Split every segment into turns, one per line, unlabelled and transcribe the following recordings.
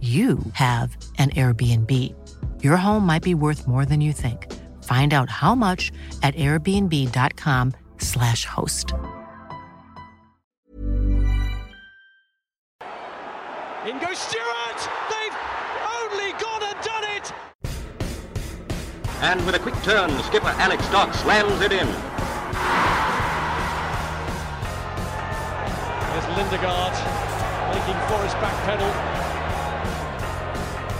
you have an Airbnb. Your home might be worth more than you think. Find out how much at airbnb.com/slash host.
In goes Stewart! They've only gone and done it!
And with a quick turn, skipper Alex Dock slams it in.
There's Lindegaard making Forrest back pedal.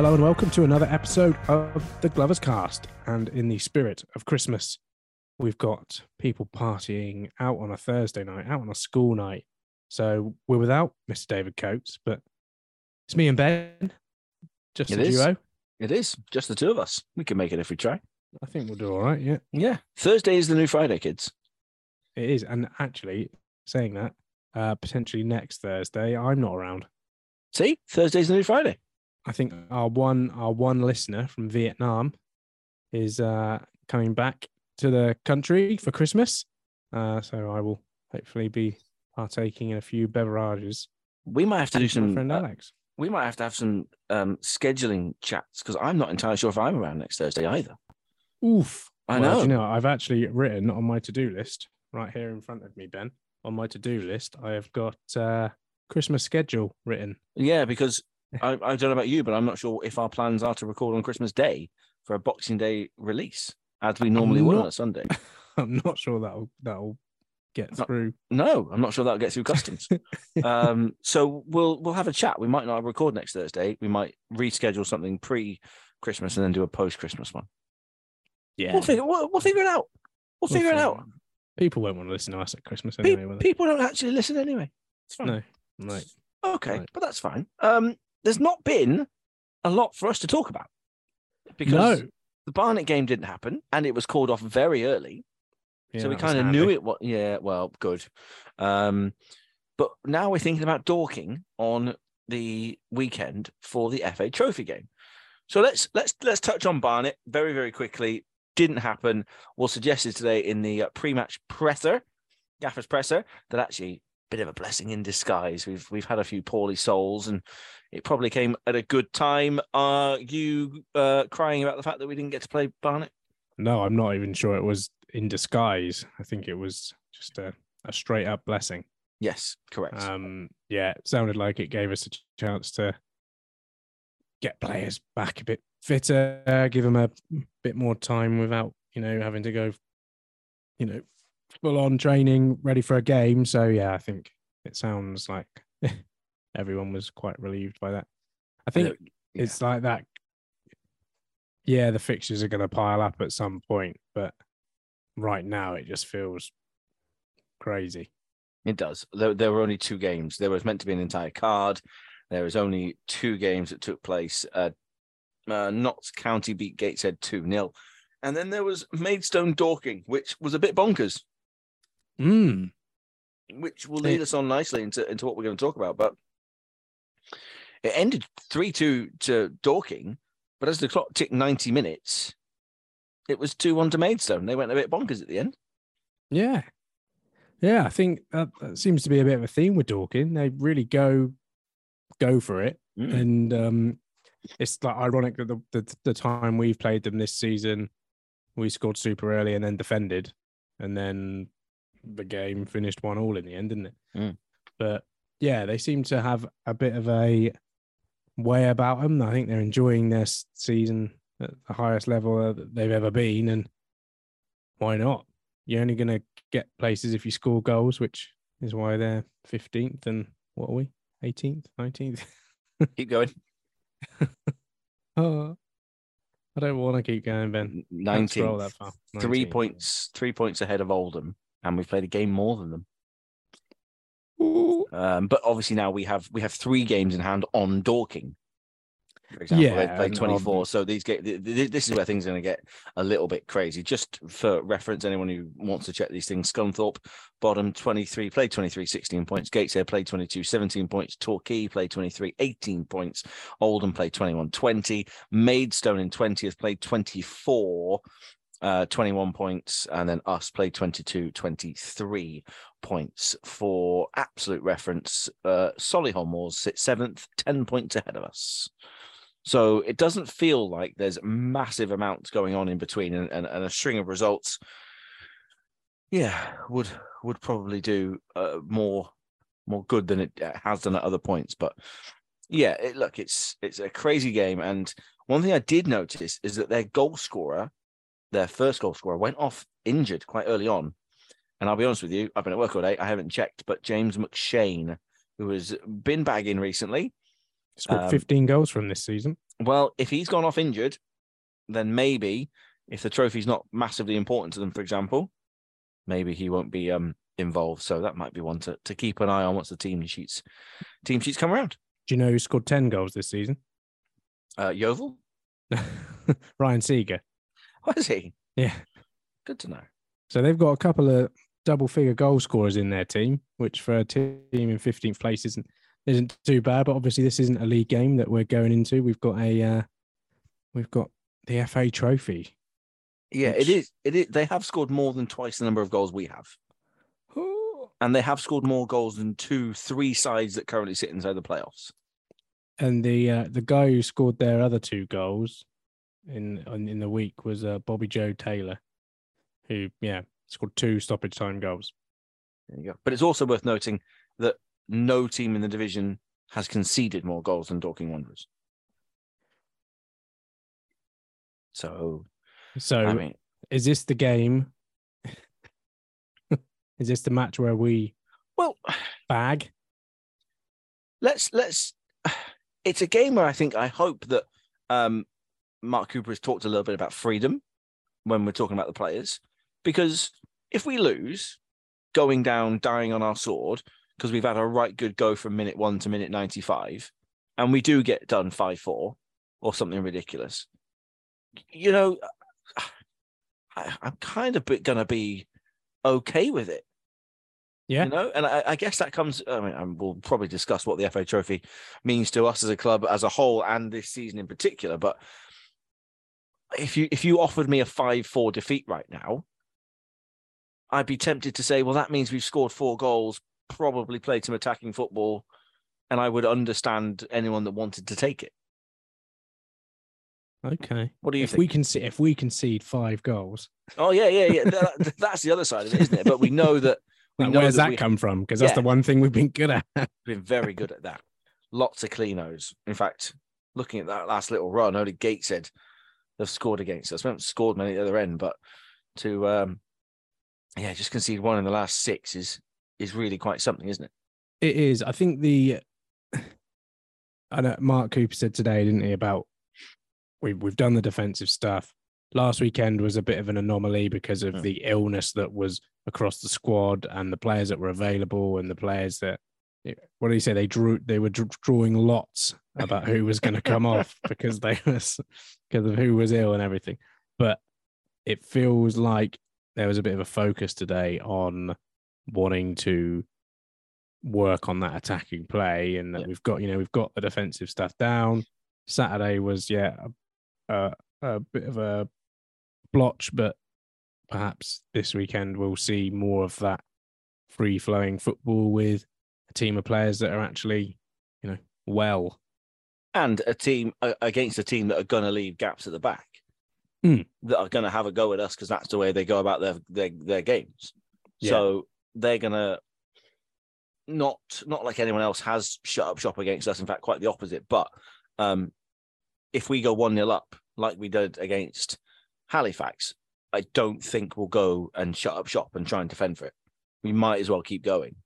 Hello and welcome to another episode of the Glovers Cast. And in the spirit of Christmas, we've got people partying out on a Thursday night, out on a school night. So we're without Mr. David Coates, but it's me and Ben, just
It
a
is.
duo.
It is just the two of us. We can make it if we try.
I think we'll do all right. Yeah,
Yeah. Thursday is the new Friday, kids.
it is. And actually, saying that, uh, potentially next Thursday, I'm not around.
See, Thursday's the new Friday.
I think our one our one listener from Vietnam is uh, coming back to the country for Christmas. Uh, so I will hopefully be partaking in a few beverages.
We might have to do some.
friend
uh,
Alex.
we might have to have some um, scheduling chats because I'm not entirely sure if I'm around next Thursday either.
Oof!
I
Well,
know.
you know, I've actually written on my to do list right here in front of me, Ben. On my to do list, I have got uh, Christmas schedule written.
Yeah, because I, I don't know about you, but I'm not sure if our plans are to record on Christmas Day for a Boxing Day release, as we normally would on a Sunday.
I'm not sure that'll that'll get
No.
through.
No, I'm not sure that'll get through customs. um, so we'll we'll have a chat. We might not record next Thursday. We might reschedule something pre-Christmas and then do a post-Christmas one.
yeah,
We'll figure we'll, we'll figure it out. We'll
We'll
figure it out.
People won't want to listen to us at Christmas anyway. will they?
people don't actually listen anyway. It's fine.
No, right.
Okay,
Right.
but that's fine. Um, there's not been a lot for us to talk about because
No.
the Barnet game didn't happen and it was called off very early.
Yeah,
so we kind of knew it. What? Yeah. Well, good. Um, but now we're thinking about Dorking on the weekend for the FA Trophy game. So let's let's let's touch on Barnet very very quickly. Didn't happen. Was suggested today in the uh, pre-match presser, Gaffer's presser, that actually a bit of a blessing in disguise. We've we've had a few poorly souls, and it probably came at a good time. Are you uh, crying about the fact that we didn't get to play Barnet?
No, I'm not even sure it was in disguise. I think it was just a, a straight up blessing.
Yes, correct.
Um, yeah, it sounded like it gave us a chance to get players back a bit fitter, uh, give them a bit more time without, you know, having to go, you know, full on training, ready for a game. So yeah, I think it sounds like everyone was quite relieved by that. I think
yeah.
it's like that yeah, the fixtures are going to pile up at some point, but right now it just feels crazy.
It does. There, there were only two games. There was meant to be an entire card. There was only two games that took place. Uh, uh, Notts County beat Gateshead 2 0. And then there was Maidstone Dorking, which was a bit bonkers,
Mm.
which will lead
It-
us on nicely into, into what we're going to talk about. But it ended 3 2 to Dorking. But as the clock ticked 90 minutes, it was 2 1 to Maidstone. They went a bit bonkers at the end.
Yeah. Yeah, I think that, that seems to be a bit of a theme with Dorking. They really go go for it.
Mm.
And um it's like ironic that the, the the time we've played them this season, we scored super early and then defended, and then the game finished one all in the end, didn't it?
Mm.
But yeah, they seem to have a bit of a way about them. I think they're enjoying their season at the highest level uh, they've ever been, and why not? You're only going to get places if you score goals, which is why they're 15th and what are we? 18th, 19th.
Keep going.
Oh, I don't want to keep going, Ben. Can't scroll
19th.
that far.
Three
19th.
points, three points ahead of Oldham, and we've played a game more than them. Um, but obviously now we have we have three games in hand on Dorking. For example,
Yeah,
played
and
24.
Oldham.
So these th- this is where things are going to get a little bit crazy. Just for reference, anyone who wants to check these things, Scunthorpe, bottom 23, played 23, 16 points. Gateshead played 22, 17 points. Torquay played 23, 18 points. Oldham played 21, 20. Maidstone in 20th played 24, uh, 21 points. And then us played 22, 23 points. For absolute reference, uh, Solihull Moors sit seventh, 10 points ahead of us. So it doesn't feel like there's massive amounts going on in between and, and, and a string of results. Yeah, would would probably do uh, more more good than it uh, has done at other points. But yeah, it, look, it's it's a crazy game. And one thing I did notice is that their goal scorer, their first goal scorer, went off injured quite early on. And I'll be honest with you, I've been at work all day. I haven't checked, but James McShane, who has been bagging recently,
Scored
Um,
15 goals from this season.
well, if he's gone off injured, then maybe if the trophy's not massively important to them, for example, maybe he won't be um involved. So that might be one to, to keep an eye on once the team sheets team sheets come around.
Do you know who scored 10 goals this season?
Uh Yeovil,
Ryan Seager.
Was he?
Yeah.
Good to know.
So they've got a couple of double figure goal scorers in their team, which for a team in 15th place isn't isn't too bad. But obviously, this isn't a league game that we're going into. We've got a uh, we've got the FA Trophy.
Yeah,
Which-
it is. It is. They have scored more than twice the number of goals we have, and they have scored more goals than two, three sides that currently sit inside the playoffs.
And the uh, the guy who scored their other two goals in in, in the week was uh, Bobby Joe Taylor, who yeah scored two stoppage time goals.
There you go. But it's also worth noting that no team in the division has conceded more goals than Dorking Wanderers. So,
So
I mean,
is this the game? is this the match where we
well,
bag?
let's let's. It's a game where I think I hope that um, Mark Cooper has talked a little bit about freedom when we're talking about the players, because if we lose, going down, dying on our sword, because we've had a right good go from minute one to minute ninety-five, and we do get done five-four or something ridiculous, you know, I, I'm kind of gonna be okay with it.
Yeah.
You know, and I, I guess that comes. I mean, and we'll probably discuss what the FA Trophy means to us as a club as a whole, and this season in particular. But if you if you offered me a five four defeat right now, I'd be tempted to say, well, that means we've scored four goals, probably played some attacking football, and I would understand anyone that wanted to take it.
Okay.
What do you
if
think?
we can see if we concede five goals,
Oh yeah, yeah, yeah. That- that's the other side of it, isn't it? But we know that. We
like,
know
where's that,
we-
come from? Because that's
Yeah.
the one thing we've been good at.
been very good at that. Lots of cleanos. In fact, looking at that last little run, only Gateshead have scored against us. We haven't scored many at the other end, but to um yeah, just concede one in the last six is is really quite something, isn't it?
It is. I think the. I know Mark Cooper said today, didn't he, about we've we've done the defensive stuff. Last weekend was a bit of an anomaly because of
Mm.
the illness that was across the squad and the players that were available and the players that what do you say they drew they were drawing lots about who was going to come off because they was because of who was ill and everything. But it feels like there was a bit of a focus today on wanting to work on that attacking play and that
Yeah.
we've got you know we've got the defensive stuff down saturday was yeah a, a, a bit of a blotch but perhaps this weekend we'll see more of that free flowing football with a team of players that are actually you know well
and a team uh, against a team that are going to leave gaps at the back
Mm.
that are going to have a go at us because that's the way they go about their their, their games.
Yeah.
So they're going to not not like anyone else has shut up shop against us. In fact, quite the opposite. But um, if we go one 0 up like we did against Halifax, I don't think we'll go and shut up shop and try and defend for it. We might as well keep going.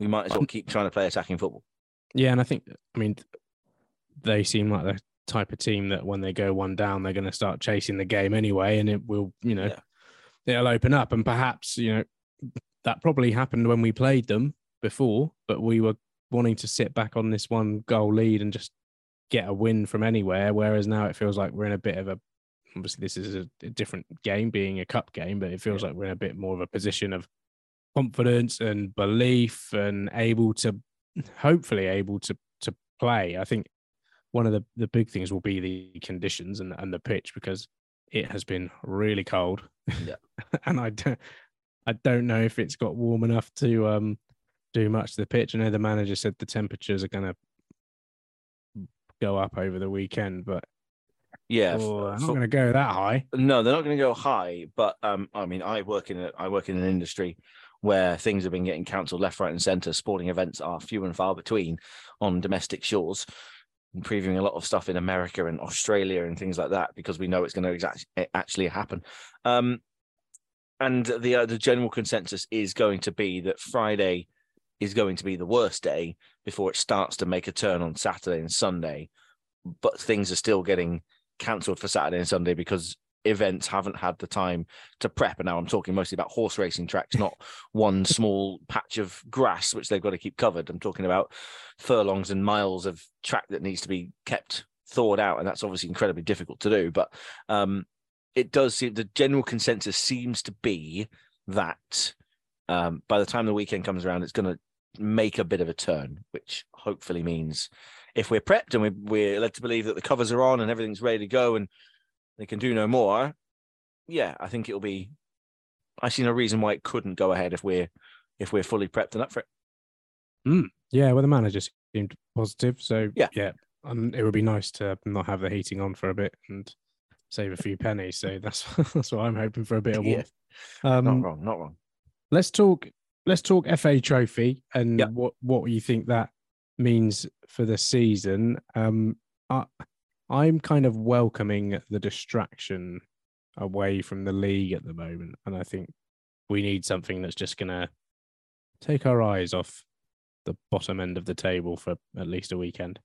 We might as well keep trying to play attacking football.
yeah and i think i mean they seem like the type of team that when they go one down they're going to start chasing the game anyway and it will you know
Yeah.
it'll open up and perhaps you know that probably happened when we played them before but we were wanting to sit back on this one goal lead and just get a win from anywhere whereas now it feels like we're in a bit of a obviously this is a, a different game being a cup game but it feels like we're in a bit more of a position of confidence and belief and able to hopefully able to to play i think one of the, the big things will be the conditions and, and the pitch because it has been really cold.
Yeah.
and I don't I don't know if it's got warm enough to um do much to the pitch. I know the manager said the temperatures are gonna go up over the weekend, but
Yeah,
oh, I'm not gonna go that high.
No, they're not going to go high. But um, I mean, I work in a, I work in an industry where things have been getting cancelled left, right, and centre. Sporting events are few and far between on domestic shores. And previewing a lot of stuff in America and Australia and things like that because we know it's going to exact, actually happen. Um, and the uh, the general consensus is going to be that Friday is going to be the worst day before it starts to make a turn on Saturday and Sunday. But things are still getting cancelled for Saturday and Sunday because events haven't had the time to prep. And now I'm talking mostly about horse racing tracks, not one small patch of grass which they've got to keep covered. I'm talking about furlongs and miles of track that needs to be kept thawed out, and that's obviously incredibly difficult to do. But um, it does seem the general consensus seems to be that um, by the time the weekend comes around, it's going to make a bit of a turn, which hopefully means if we're prepped and we're, we're led to believe that the covers are on and everything's ready to go and they can do no more, yeah, I think it'll be. I see no reason why it couldn't go ahead if we're if we're fully prepped and up for it.
Yeah, well the manager seemed positive. So
Yeah.
yeah. and it would be nice to not have the heating on for a bit and save a few pennies. So that's that's what I'm hoping for a bit of
Yeah.
warmth. Um,
not wrong, not wrong.
let's talk let's talk FA trophy and
Yeah.
what what you think that means for the season. Um I, I'm kind of welcoming the distraction away from the league at the moment and I think we need something that's just going to take our eyes off the bottom end of the table for at least a weekend.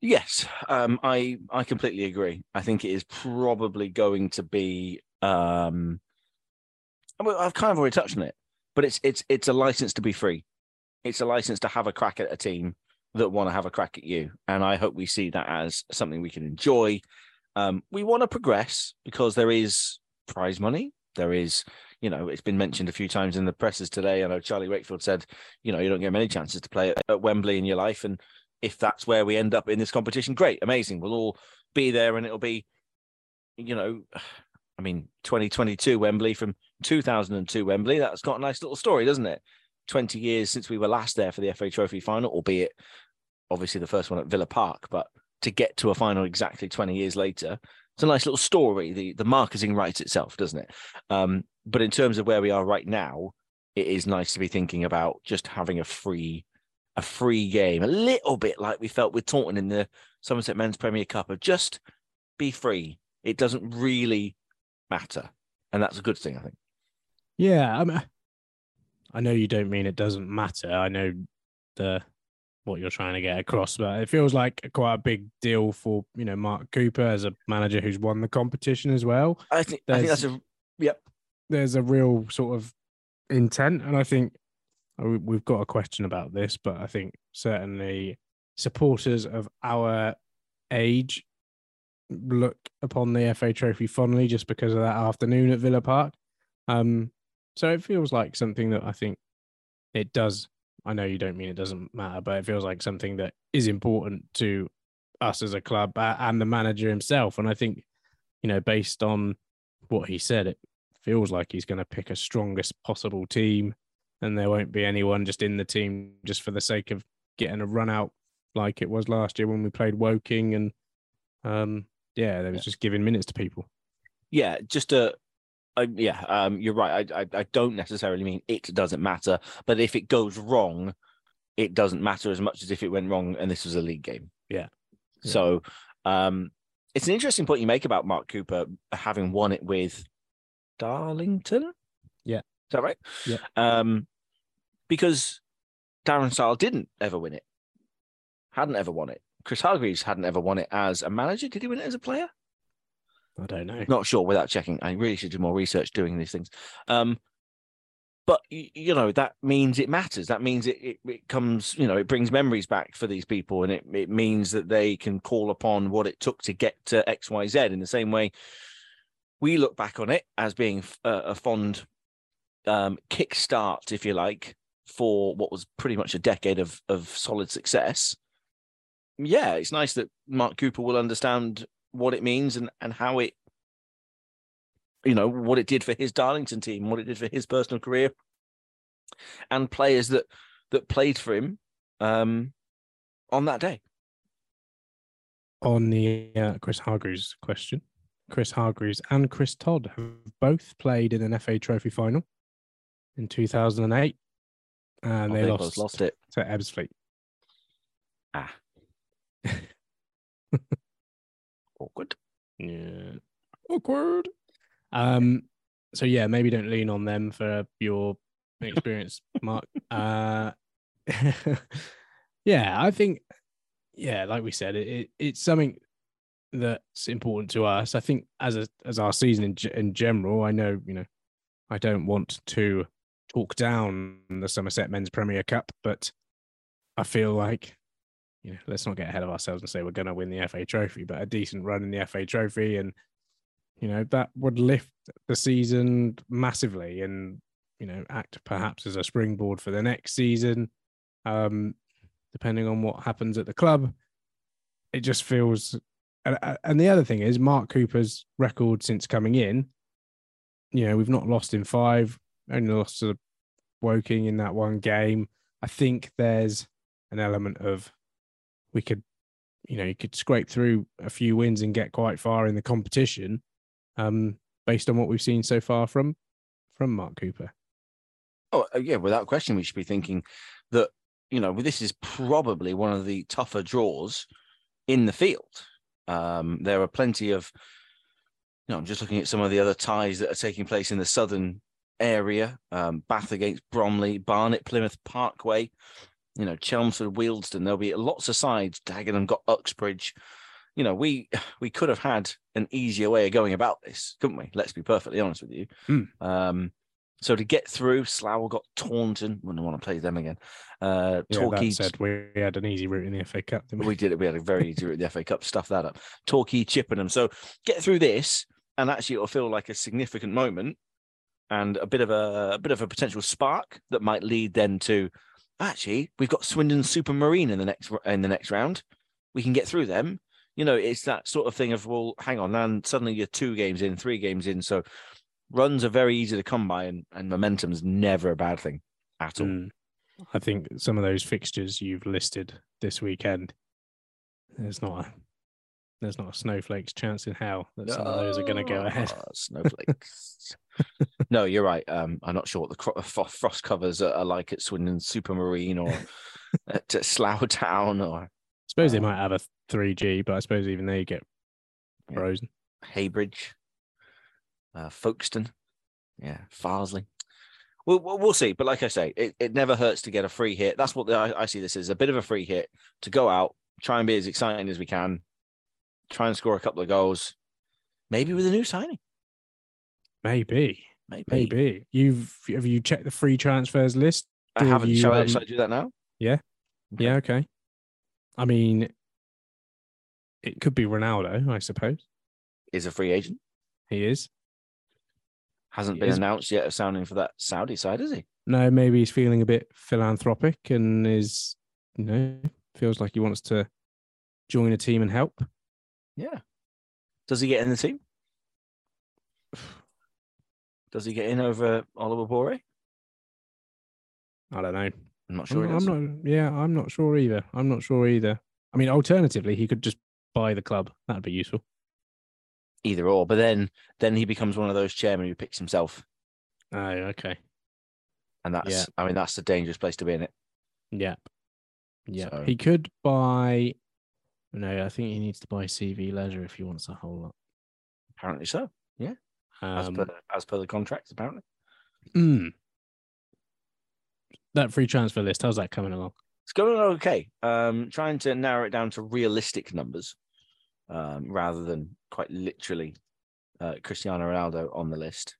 Yes, um, I I completely agree. I think it is probably going to be. Um, I've kind of already touched on it, but it's it's it's a license to be free. It's a license to have a crack at a team that want to have a crack at you, and I hope we see that as something we can enjoy. Um, we want to progress because there is prize money. There is, you know, it's been mentioned a few times in the presses today. I know Charlie Wakefield said, you know, you don't get many chances to play at, Wembley in your life, and if that's where we end up in this competition, great, amazing. We'll all be there, and it'll be, you know, I mean, 2022 Wembley from 2002 Wembley. That's got a nice little story, doesn't it? 20 years since we were last there for the FA Trophy final, albeit obviously the first one at Villa Park, but to get to a final exactly 20 years later, it's a nice little story. The the marketing writes itself, doesn't it? Um, but in terms of where we are right now, it is nice to be thinking about just having a free a free game, a little bit like we felt with Taunton in the Somerset Men's Premier Cup of just be free. It doesn't really matter. And that's a good thing, I think.
Yeah, I I know you don't mean it doesn't matter. I know the what you're trying to get across, but it feels like quite a big deal for you know Mark Cooper as a manager who's won the competition as well.
I think I think that's a yep.
There's a real sort of intent, and I think we- we've got a question about this, but I think certainly supporters of our age look upon the FA Trophy fondly just because of that afternoon at Villa Park. Um, so it feels like something that I think it does. I know you don't mean it doesn't matter, but it feels like something that is important to us as a club uh, and the manager himself. And I think, you know, based on what he said, it feels like he's going to pick a strongest possible team, and there won't be anyone just in the team just for the sake of getting a run out like it was last year when we played Woking and um yeah, they was just giving minutes to people.
Yeah, just a. Yeah, um, you're right. I, I I don't necessarily mean it doesn't matter, but if it goes wrong, it doesn't matter as much as if it went wrong and this was a league game.
Yeah. Yeah.
So, um, it's an interesting point you make about Mark Cooper having won it with Darlington.
Yeah.
Is that right?
Yeah.
Um, because Darren Sarll didn't ever win it, hadn't ever won it. Chris Hargreaves hadn't ever won it as a manager. Did he win it as a player?
I don't know.
Not sure without checking. I really should do more research doing these things. Um, but you know that means it matters. That means it, it it comes. You know, it brings memories back for these people, and it it means that they can call upon what it took to get to X Y Z. In the same way, we look back on it as being a fond um, kickstart, if you like, for what was pretty much a decade of of solid success. Yeah, it's nice that Mark Cooper will understand what it means and, and how it, you know, what it did for his Darlington team, what it did for his personal career, and players that that played for him um, on that day.
On the uh, Chris Hargreaves question, Chris Hargreaves and Chris Todd have both played in an FA Trophy final in 2008, and
Oh,
they,
they
lost,
lost it.
to Ebbsfleet.
Ah, awkward.
Yeah. Awkward. Um, so yeah, maybe don't lean on them for your experience, Mark. Uh yeah, I think yeah, like we said, it, it it's something that's important to us. I think as a as our season in, in general, I know, you know, I don't want to talk down the Somerset Men's Premier Cup, but I feel like you know, let's not get ahead of ourselves and say we're going to win the FA Trophy, but a decent run in the FA Trophy, and you know that would lift the season massively, and you know act perhaps as a springboard for the next season. Um, depending on what happens at the club, it just feels. And, and the other thing is Mark Cooper's record since coming in. You know, we've not lost in five, only lost to Woking in that one game. I think there's an element of we could, you know, you could scrape through a few wins and get quite far in the competition, um, based on what we've seen so far from from Mark Cooper.
Oh, uh, yeah, without question, we should be thinking that, you know, this is probably one of the tougher draws in the field. Um, there are plenty of, you know, I'm just looking at some of the other ties that are taking place in the southern area um, Bath against Bromley, Barnet, Plymouth, Parkway, you know, Chelmsford, Wealdstone. There'll be lots of sides. Dagenham got Uxbridge. You know, we we could have had an easier way of going about this, couldn't we? Let's be perfectly honest with you.
Hmm.
Um, so to get through, Slough got Taunton. Wouldn't want to play them again. Uh,
Yeah,
Torquay,
that said, we had an easy route in the FA Cup. Didn't we?
we did it. We had a very easy route in the FA Cup. Stuff that up. Torquay, Chippenham. So get through this, and actually it'll feel like a significant moment and a bit of a, a bit of a potential spark that might lead then to actually we've got Swindon Supermarine in the next in the next round. We can get through them. You know, it's that sort of thing of well, hang on, and suddenly you're two games in, three games in. So runs are very easy to come by, and, and momentum's never a bad thing at all.
Mm. I think some of those fixtures you've listed this weekend, there's not a there's not a snowflake's chance in hell that some of those are going to go ahead.
Ah, Snowflakes. no, you're right. Um, I'm not sure what the cro- fro- frost covers are, like at Swindon Supermarine or at uh, Slough Town or I
suppose they
uh,
might have a 3G, but I suppose even they get
Yeah.
frozen.
Heybridge, uh, Folkestone, yeah, Farsley. We'll, we'll we'll see. But like I say, it, it never hurts to get a free hit. That's what the, I, I see this as a bit of a free hit to go out, try and be as exciting as we can, try and score a couple of goals, maybe with a new signing.
Maybe,
Maybe.
maybe. You've have you checked the free transfers list?
I
have
haven't.
you,
Shall, I,
um,
shall I do that now?
Yeah.
Okay.
Yeah, okay. I mean, it could be Ronaldo, I suppose.
Is a free agent.
He is.
Hasn't
He
been
is.
announced yet of sounding for that Saudi side, is he?
No, maybe he's feeling a bit philanthropic and is, you know, feels like he wants to join a team and help.
Yeah. Does he get in the team? Does he get in over Oliver Bore?
I don't know.
I'm not sure.
I'm,
he does.
I'm not. Yeah, I'm not sure either. I'm not sure either. I mean, alternatively, he could just buy the club. That'd be useful.
either or. But then, then he becomes one of those chairmen who picks himself,
Oh, okay.
and that's.
Yeah.
I mean, that's a dangerous place to be in it.
Yep. Yeah.
So-
He could buy. No, I think he needs to buy CV Leisure if he wants a whole lot.
Apparently so. As
Um,
per as per the contract, apparently.
mm. That free transfer list, how's that coming along?
It's going okay. Um, trying to narrow it down to realistic numbers, um, rather than quite literally uh, Cristiano Ronaldo on the list.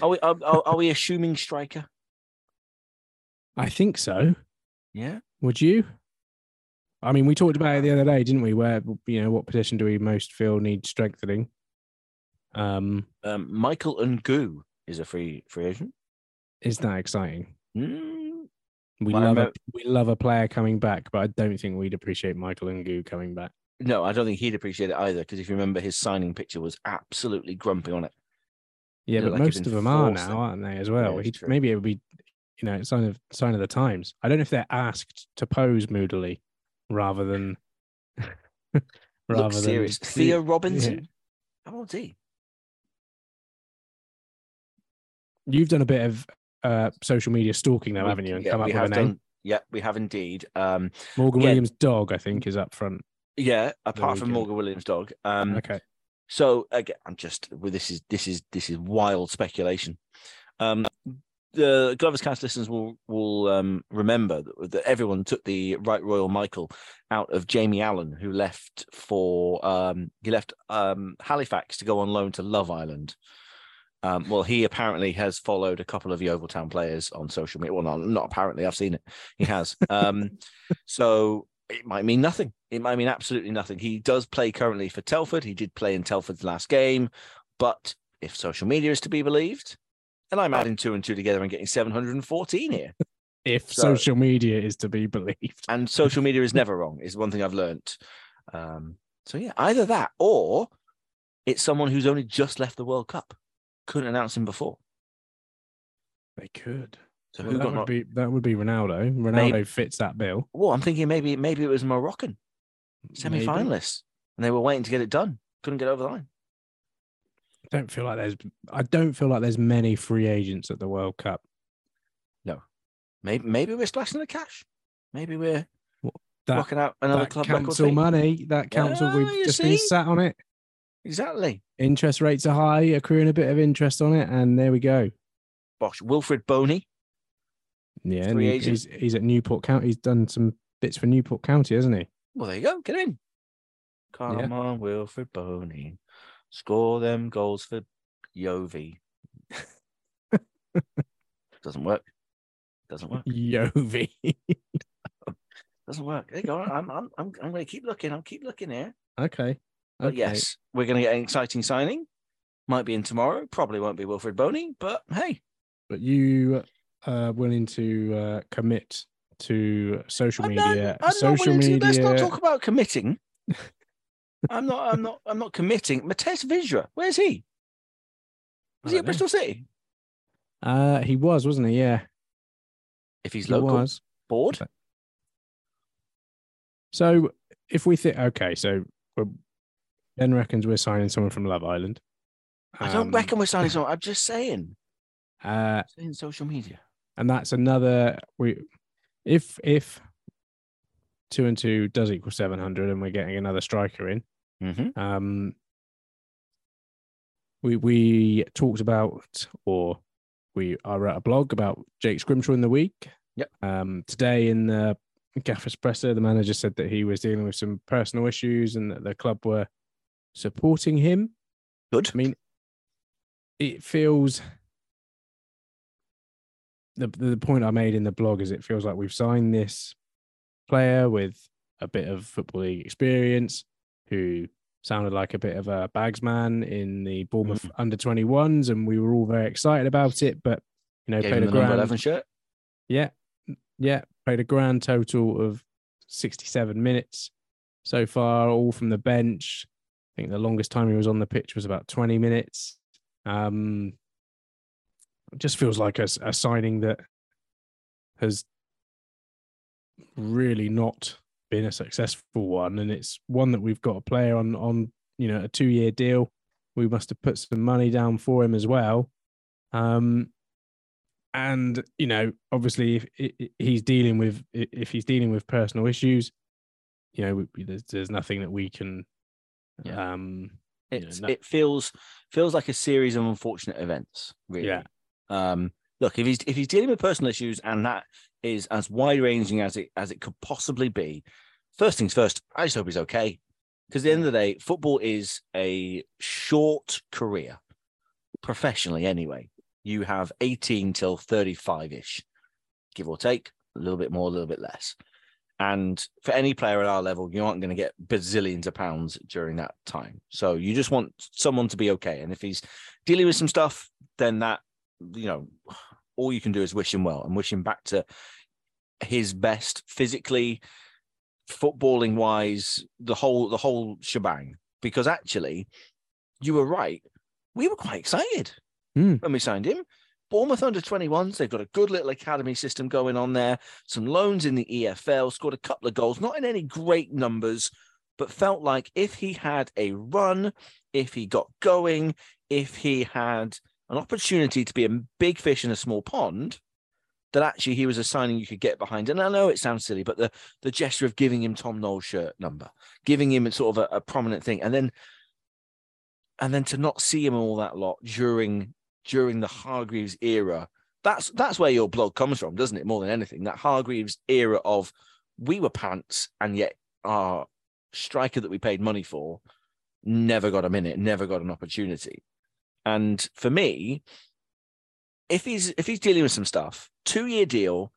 Are we are, are, are we assuming striker?
I think so.
Yeah.
Would you? I mean, we talked about it the other day, didn't we? Where you know what position do we most feel needs strengthening? Um,
Um, Michael Ngoo is a free free agent.
is that exciting?
Mm,
We
Well,
love a, we love a player coming back, but I don't think we'd appreciate Michael Ngoo coming back.
no, I don't think he'd appreciate it either. Because if you remember, his signing picture was absolutely grumpy on it.
Yeah,
Look
but
like
most of them are now,
in.
aren't they? As well.
Yeah, it's
He-
true.
maybe it would be, you know, sign of sign of the times. I don't know if they're asked to pose moodily rather than rather
Look
than
serious. Theo Robinson. How old's he?
You've done a bit of uh, social media stalking,
We-
haven't you? And
yeah,
come up
we
with a name.
done. Yeah, we have indeed. Um,
Morgan
again-
Williams' dog, I think, is up front.
yeah, apart from. Morgan Williams' dog. Um,
okay.
So again, I'm just well, this is this is this is wild speculation. Um, the Glover's Cast listeners will will um, remember that, that everyone took the Right Royal Michael out of Jamie Allen, who left for um, he left um, Halifax to go on loan to Love Island. Um, well, he apparently has followed a couple of Yeovil Town players on social media. Well, not, not apparently, I've seen it. He has. Um, so it might mean nothing. It might mean absolutely nothing. He does play currently for Telford. He did play in Telford's last game. But if social media is to be believed, and I'm adding two and two together and getting 714 here.
If
So-
social media is to be believed.
And social media is never wrong, is one thing I've learned. Um, so yeah, either that or it's someone who's only just left the World Cup. Couldn't announce him before.
They could.
So
Well,
who
that
got
would
not-
be that would be Ronaldo. Ronaldo
Maybe-
fits that bill.
Well, I'm thinking maybe maybe it was Moroccan semi
Maybe.
finalists. And they were waiting to get it done. Couldn't get over the line.
Don't feel like there's. I don't feel like there's many free agents at the World Cup.
No, maybe maybe we're splashing the cash. Maybe we're
That,
rocking out another
that
club
council money. That council
Yeah,
we've just been sat on it.
Exactly.
Interest rates are high, accruing a bit of interest on it, and there we go.
Bosh. Wilfried Bony.
Yeah,
Free agent.
he's he's at Newport County. He's done some bits for Newport County, hasn't he?
Well, there you go. Get in. Come
Yeah.
on, Wilfried Bony. Score them goals for Yovi. Doesn't work. Doesn't work.
Yovi.
Doesn't work. There you go. I'm I'm I'm, I'm going to keep looking. I'll keep looking here.
okay.
But
okay.
yes, we're going to get an exciting signing. Might be in tomorrow. Probably won't be Wilfried Bony. But hey,
But you are willing to uh, commit to social
I'm not-
media?
I'm
social
not willing
media.
to. Let's not talk about committing. I'm not. I'm not. I'm not committing. Matej Vydra. Where's he? Is he at
know.
Bristol City?
Uh, he was, wasn't he? Yeah,
If he's
he
local,
was.
board.
So if we think, okay, so we're, Ben reckons we're signing someone from Love Island.
I don't
Um,
reckon we're signing someone. I'm just saying.
Uh,
Saying social media.
and that's another we if if two and two does equal 700 and we're getting another striker in
Mm-hmm.
um we we talked about or we are at a blog about Jake Scrimshaw in the week.
Yep.
Um, today in the Gaffers presser, the manager said that he was dealing with some personal issues and that the club were supporting him.
Good.
I mean, it feels the the point I made in the blog is it feels like we've signed this player with a bit of football league experience who sounded like a bit of a bagsman in the Bournemouth
Mm.
under 21s and we were all very excited about it but you know
Gave
played a
the
grand
11 shirt.
yeah yeah played a grand total of 67 minutes so far all from the bench I think the longest time he was on the pitch was about 20 minutes um it just feels like a signing that has really not been a successful one and it's one that we've got a player on on you know a two year deal we must have put some money down for him as well um and you know obviously if i- i- he's dealing with if he's dealing with personal issues you know there's, there's nothing that we can
Yeah.
um you know,
It's,
no-
it feels feels like a series of unfortunate events, really.
Yeah.
Um, look, if he's if he's dealing with personal issues and that is as wide ranging as it as it could possibly be, first things first, I just hope he's okay. Because at the end of the day, football is a short career, professionally anyway. You have 18 till 35 ish, give or take, a little bit more, a little bit less. And for any player at our level, you aren't going to get bazillions of pounds during that time. So you just want someone to be okay. And if he's dealing with some stuff, then that, you know, all you can do is wish him well and wish him back to his best physically, footballing wise, the whole the whole shebang. Because actually, you were right. We were quite excited
Hmm.
when we signed him. Bournemouth under 21s, they've got a good little academy system going on there. Some loans in the EFL, scored a couple of goals, not in any great numbers, but felt like if he had a run, if he got going, if he had an opportunity to be a big fish in a small pond, that actually he was a signing you could get behind. And I know it sounds silly, but the the gesture of giving him Tom Knowles shirt number, giving him sort of a, a prominent thing, and then and then to not see him all that lot during during the Hargreaves era. That's that's where your blog comes from, doesn't it? More than anything, that Hargreaves era of we were pants, and yet our striker that we paid money for never got a minute, never got an opportunity. And for me, if he's if he's dealing with some stuff, two year deal,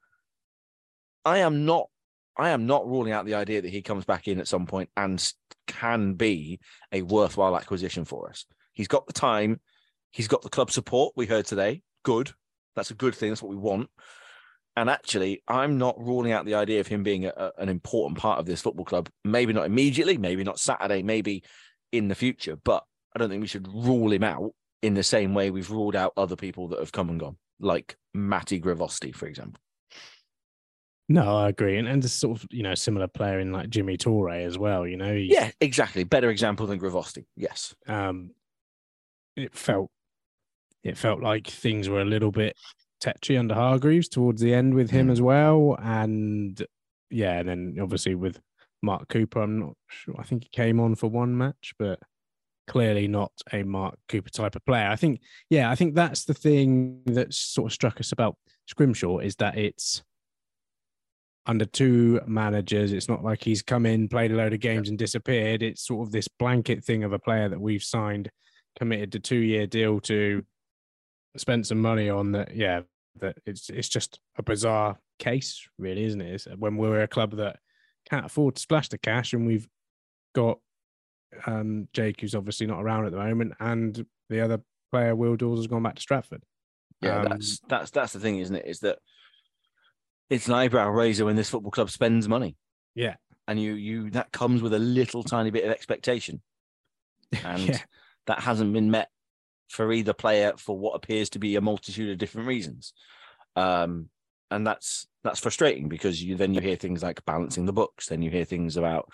I am not I am not ruling out the idea that he comes back in at some point and can be a worthwhile acquisition for us. He's got the time, he's got the club support we heard today. Good. That's a good thing. That's what we want. And actually, I'm not ruling out the idea of him being a, a- an important part of this football club. Maybe not immediately, maybe not Saturday, maybe in the future. But I don't think we should rule him out in the same way we've ruled out other people that have come and gone, like Matty Gravosti, for example.
No, I agree, and and a sort of you know similar player in like Jimmy Torre as well. You know, he,
Yeah, exactly. Better example than Gravosti. Yes.
um, it felt it felt like things were a little bit tetchy under Hargreaves towards the end with him
Mm.
as well, and yeah, and then obviously with Mark Cooper, I'm not sure. I think he came on for one match, but clearly not a Mark Cooper type of player. I think, yeah, I think that's the thing that sort of struck us about Scrimshaw is that it's under two managers. It's not like he's come in, played a load of games and disappeared. It's sort of this blanket thing of a player that we've signed, committed to two year deal to, spent some money on that. Yeah, that it's it's just a bizarre case, really, isn't it? It's uh, when we're a club that can't afford to splash the cash, and we've got um, Jake, who's obviously not around at the moment, and the other player, Will Dawes, has gone back to Stratford.
Yeah,
Um,
that's that's that's the thing, isn't it? Is that it's an eyebrow raiser when this football club spends money.
Yeah.
And you you that comes with a little tiny bit of expectation. And
yeah,
that hasn't been met for either player for what appears to be a multitude of different reasons. Um, and that's that's frustrating because you then you hear things like balancing the books, then you hear things about,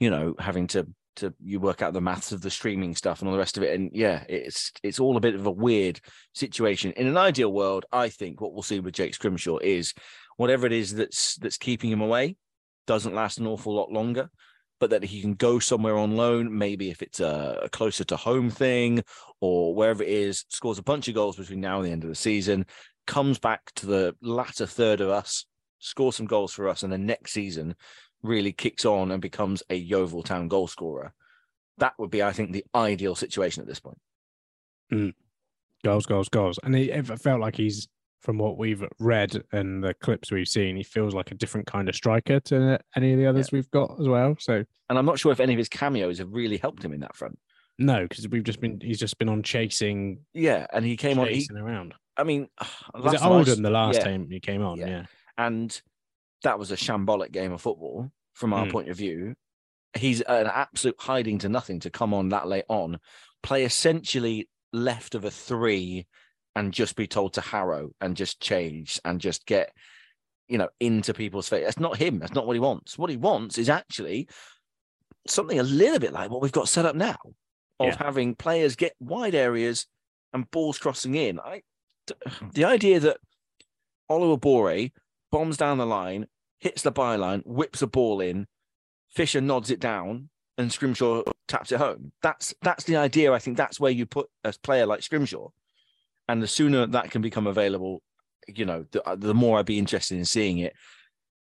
you know, having to to you work out the maths of the streaming stuff and all the rest of it. And yeah, it's it's all a bit of a weird situation. In an ideal world, I think what we'll see with Jake Scrimshaw is whatever it is that's that's keeping him away doesn't last an awful lot longer. but that he can go somewhere on loan, maybe if it's a, closer to home thing or wherever it is, scores a bunch of goals between now and the end of the season, comes back to the latter third of us, scores some goals for us, and then next season really kicks on and becomes a Yeovil Town goal scorer. That would be, I think, the ideal situation at this point. Mm.
goals, goals, goals. And it, it felt like he's, from what we've read and the clips we've seen, he feels like a different kind of striker to any of the others we've got as well. So
And I'm not sure if any of his cameos have really helped him in that front.
no, because we've just been he's just been on chasing,
Yeah, and he came on.
Chasing around.
I mean,
Was it
I s-
Oldham the last
yeah,
time he came on?
Yeah.
Yeah.
and that was a shambolic game of football from our
Mm.
point of view. He's an absolute hiding to nothing to come on that late on, play essentially left of a three, and just be told to harrow and just change and just get, you know, into people's face. That's not him. That's not what he wants. What he wants is actually something a little bit like what we've got set up now, of
Yeah.
having players get wide areas and balls crossing in. I, the idea that Oliver Bore bombs down the line, hits the byline, whips a ball in, Fisher nods it down, and Scrimshaw taps it home. That's that's the idea. I think that's where you put a player like Scrimshaw, and the sooner that can become available, you know, the, uh, the more I'd be interested in seeing it.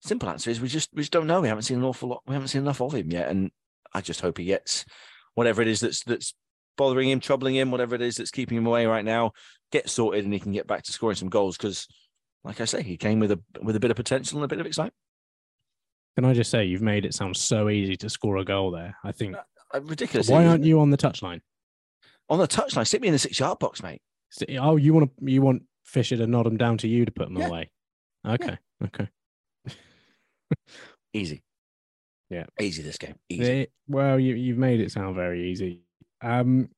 Simple answer is we just we just don't know. We haven't seen an awful lot. We haven't seen enough of him yet, and I just hope he gets whatever it is that's that's bothering him, troubling him, whatever it is that's keeping him away right now, get sorted, and he can get back to scoring some goals because like I say, he came with a with a bit of potential and a bit of excitement.
Can I just say you've made it sound so easy to score a goal there? I think.
Uh, ridiculous.
Why aren't you on the touchline?
on the touchline? Sit me in the six yard box, mate.
Oh, you want to you want Fisher to nod him down to you to put him
Yeah.
away? Okay, okay.
Easy.
Yeah.
Easy this game. Easy.
Eh, well, you you've made it sound very easy. Um,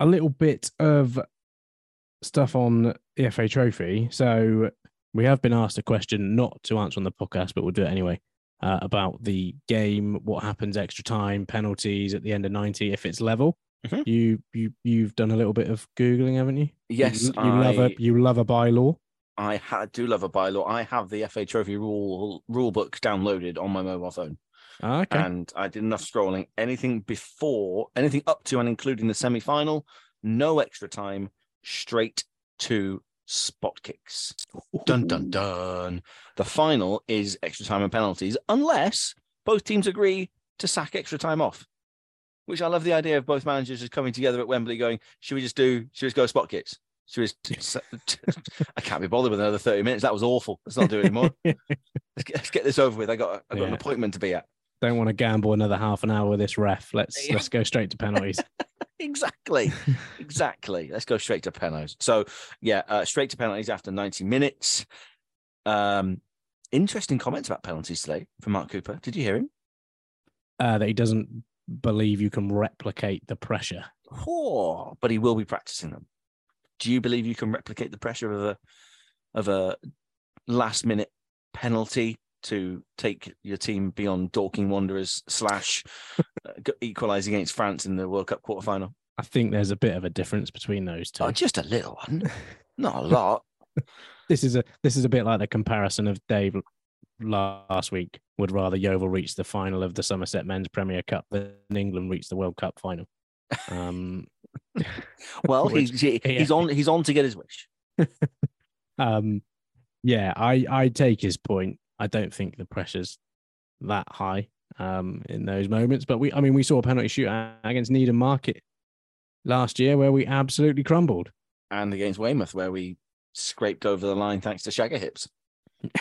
a little bit of stuff on the FA Trophy. So we have been asked a question not to answer on the podcast, but we'll do it anyway. Uh, about the game, what happens extra time, penalties at the end of ninety if it's level.
Mhm.
You you you've done a little bit of googling, haven't you?
Yes,
you, you love
I-
a you love a bylaw.
I ha- do love a bylaw. I have the FA Trophy rule rule book downloaded on my mobile phone,
Ah, okay.
and I did enough scrolling. Anything before, anything up to and including the semi final, no extra time, straight to spot kicks. Dun dun dun. The final is extra time and penalties, unless both teams agree to sack extra time off. Which I love the idea of both managers just coming together at Wembley, going, "Should we just do? Should we just go spot kicks? Should we just, I can't be bothered with another thirty minutes. That was awful. Let's not do it anymore. let's, get, let's get this over with. I got I got an appointment to be at.
Don't want to gamble another half an hour with this ref. Let's
Yeah.
let's go straight to penalties.
Exactly. exactly. Let's go straight to penalties. So yeah, uh, straight to penalties after 90 minutes. Um, interesting comments about penalties today from Mark Cooper. Did you hear him?
uh, that he doesn't believe you can replicate the pressure.
Oh, but he will be practicing them. Do you believe you can replicate the pressure of a of a last minute penalty to take your team beyond Dorking Wanderers slash uh, equalise against France in the World Cup quarterfinal?
I think there's a bit of a difference between those two.
Oh, just a little one, not a lot.
this is a this is a bit like the comparison of Dave last week would rather Yeovil reach the final of the Somerset Men's Premier Cup than England reach the World Cup final. Um,
Well,
Which-
he's he's
yeah.
on he's on to get his wish.
um, yeah, I I take his point. I don't think the pressure's that high um, in those moments, but we I mean we saw a penalty shootout against Needham Market last year where we absolutely crumbled.
And against Weymouth, where we scraped over the line thanks to Shagger hips.